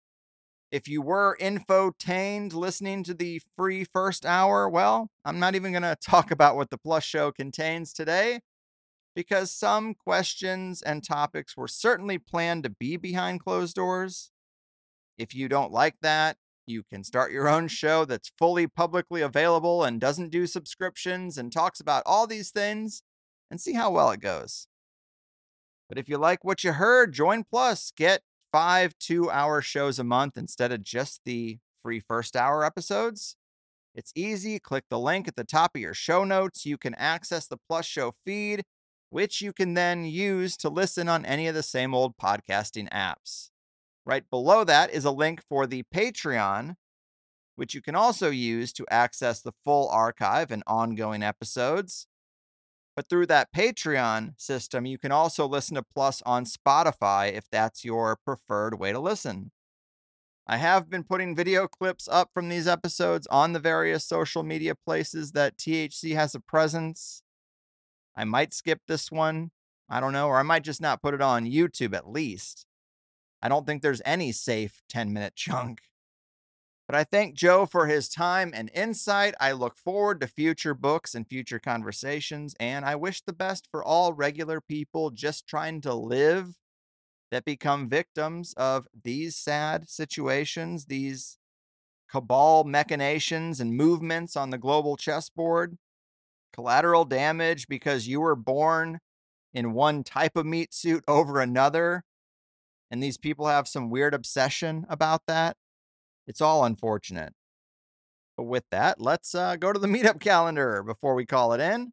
If you were infotained listening to the free first hour, well, I'm not even going to talk about what the Plus show contains today because some questions and topics were certainly planned to be behind closed doors. If you don't like that, you can start your own show that's fully publicly available and doesn't do subscriptions and talks about all these things and see how well it goes. But if you like what you heard, join Plus. Get five two hour shows a month instead of just the free first hour episodes. It's easy. Click the link at the top of your show notes. You can access the Plus Show feed, which you can then use to listen on any of the same old podcasting apps. Right below that is a link for the Patreon, which you can also use to access the full archive and ongoing episodes. But through that Patreon system, you can also listen to Plus on Spotify if that's your preferred way to listen. I have been putting video clips up from these episodes on the various social media places that THC has a presence. I might skip this one. I don't know, or I might just not put it on YouTube at least. I don't think there's any safe 10 minute chunk. But I thank Joe for his time and insight. I look forward to future books and future conversations, and I wish the best for all regular people just trying to live that become victims of these sad situations, these cabal machinations and movements on the global chessboard, collateral damage because you were born in one type of meat suit over another and these people have some weird obsession about that. It's all unfortunate. But with that, let's uh, go to the meetup calendar before we call it in.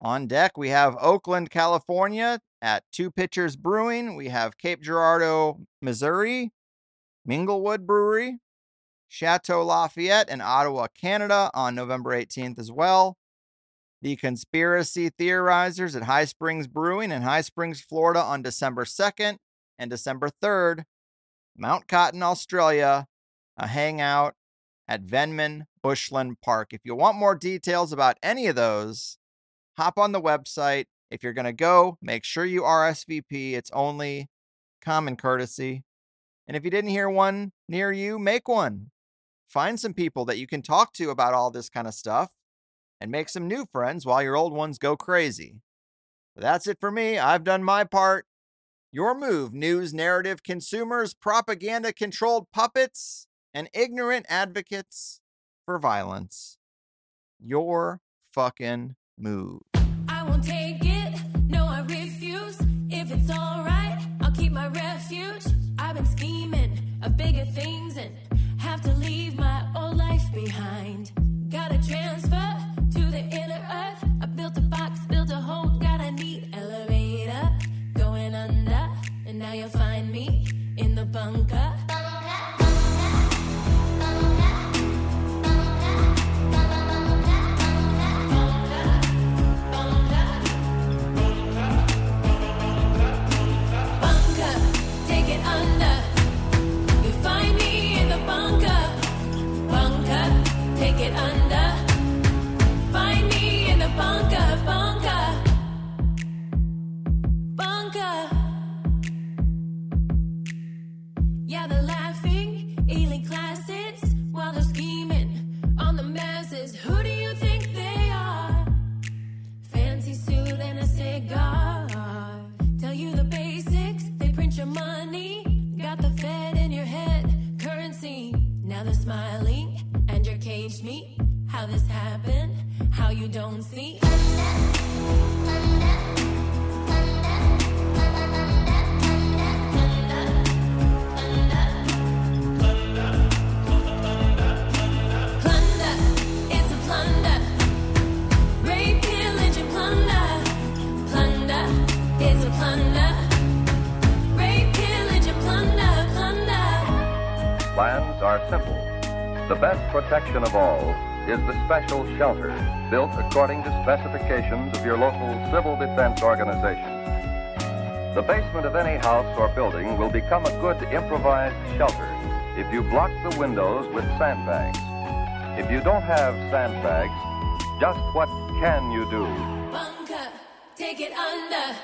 On deck, we have Oakland, California at Two Pitchers Brewing. We have Cape Girardeau, Missouri, Minglewood Brewery, Chateau Lafayette, and Ottawa, Canada on November 18th as well. The Conspiracy Theorizers at High Springs Brewing in High Springs, Florida on December 2nd and December 3rd. Mount Cotton, Australia, a hangout at Venman Bushland Park. If you want more details about any of those, hop on the website. If you're going to go, make sure you RSVP. It's only common courtesy. And if you didn't hear one near you, make one. Find some people that you can talk to about all this kind of stuff and make some new friends while your old ones go crazy. But that's it for me. I've done my part. Your move, news narrative consumers, propaganda controlled puppets, and ignorant advocates for violence. Your fucking move. I won't take it. No, I refuse. If it's alright, I'll keep my refuge. I've been scheming of bigger things and have to leave my old life behind. Gotta transfer according to specifications of your local civil defense organization. The basement of any house or building will become a good improvised shelter if you block the windows with sandbags. If you don't have sandbags, just what can you do? Bunker, take it under.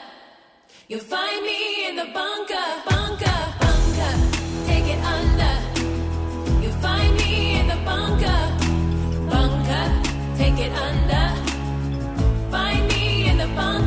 You'll find me in the bunker, bunker. on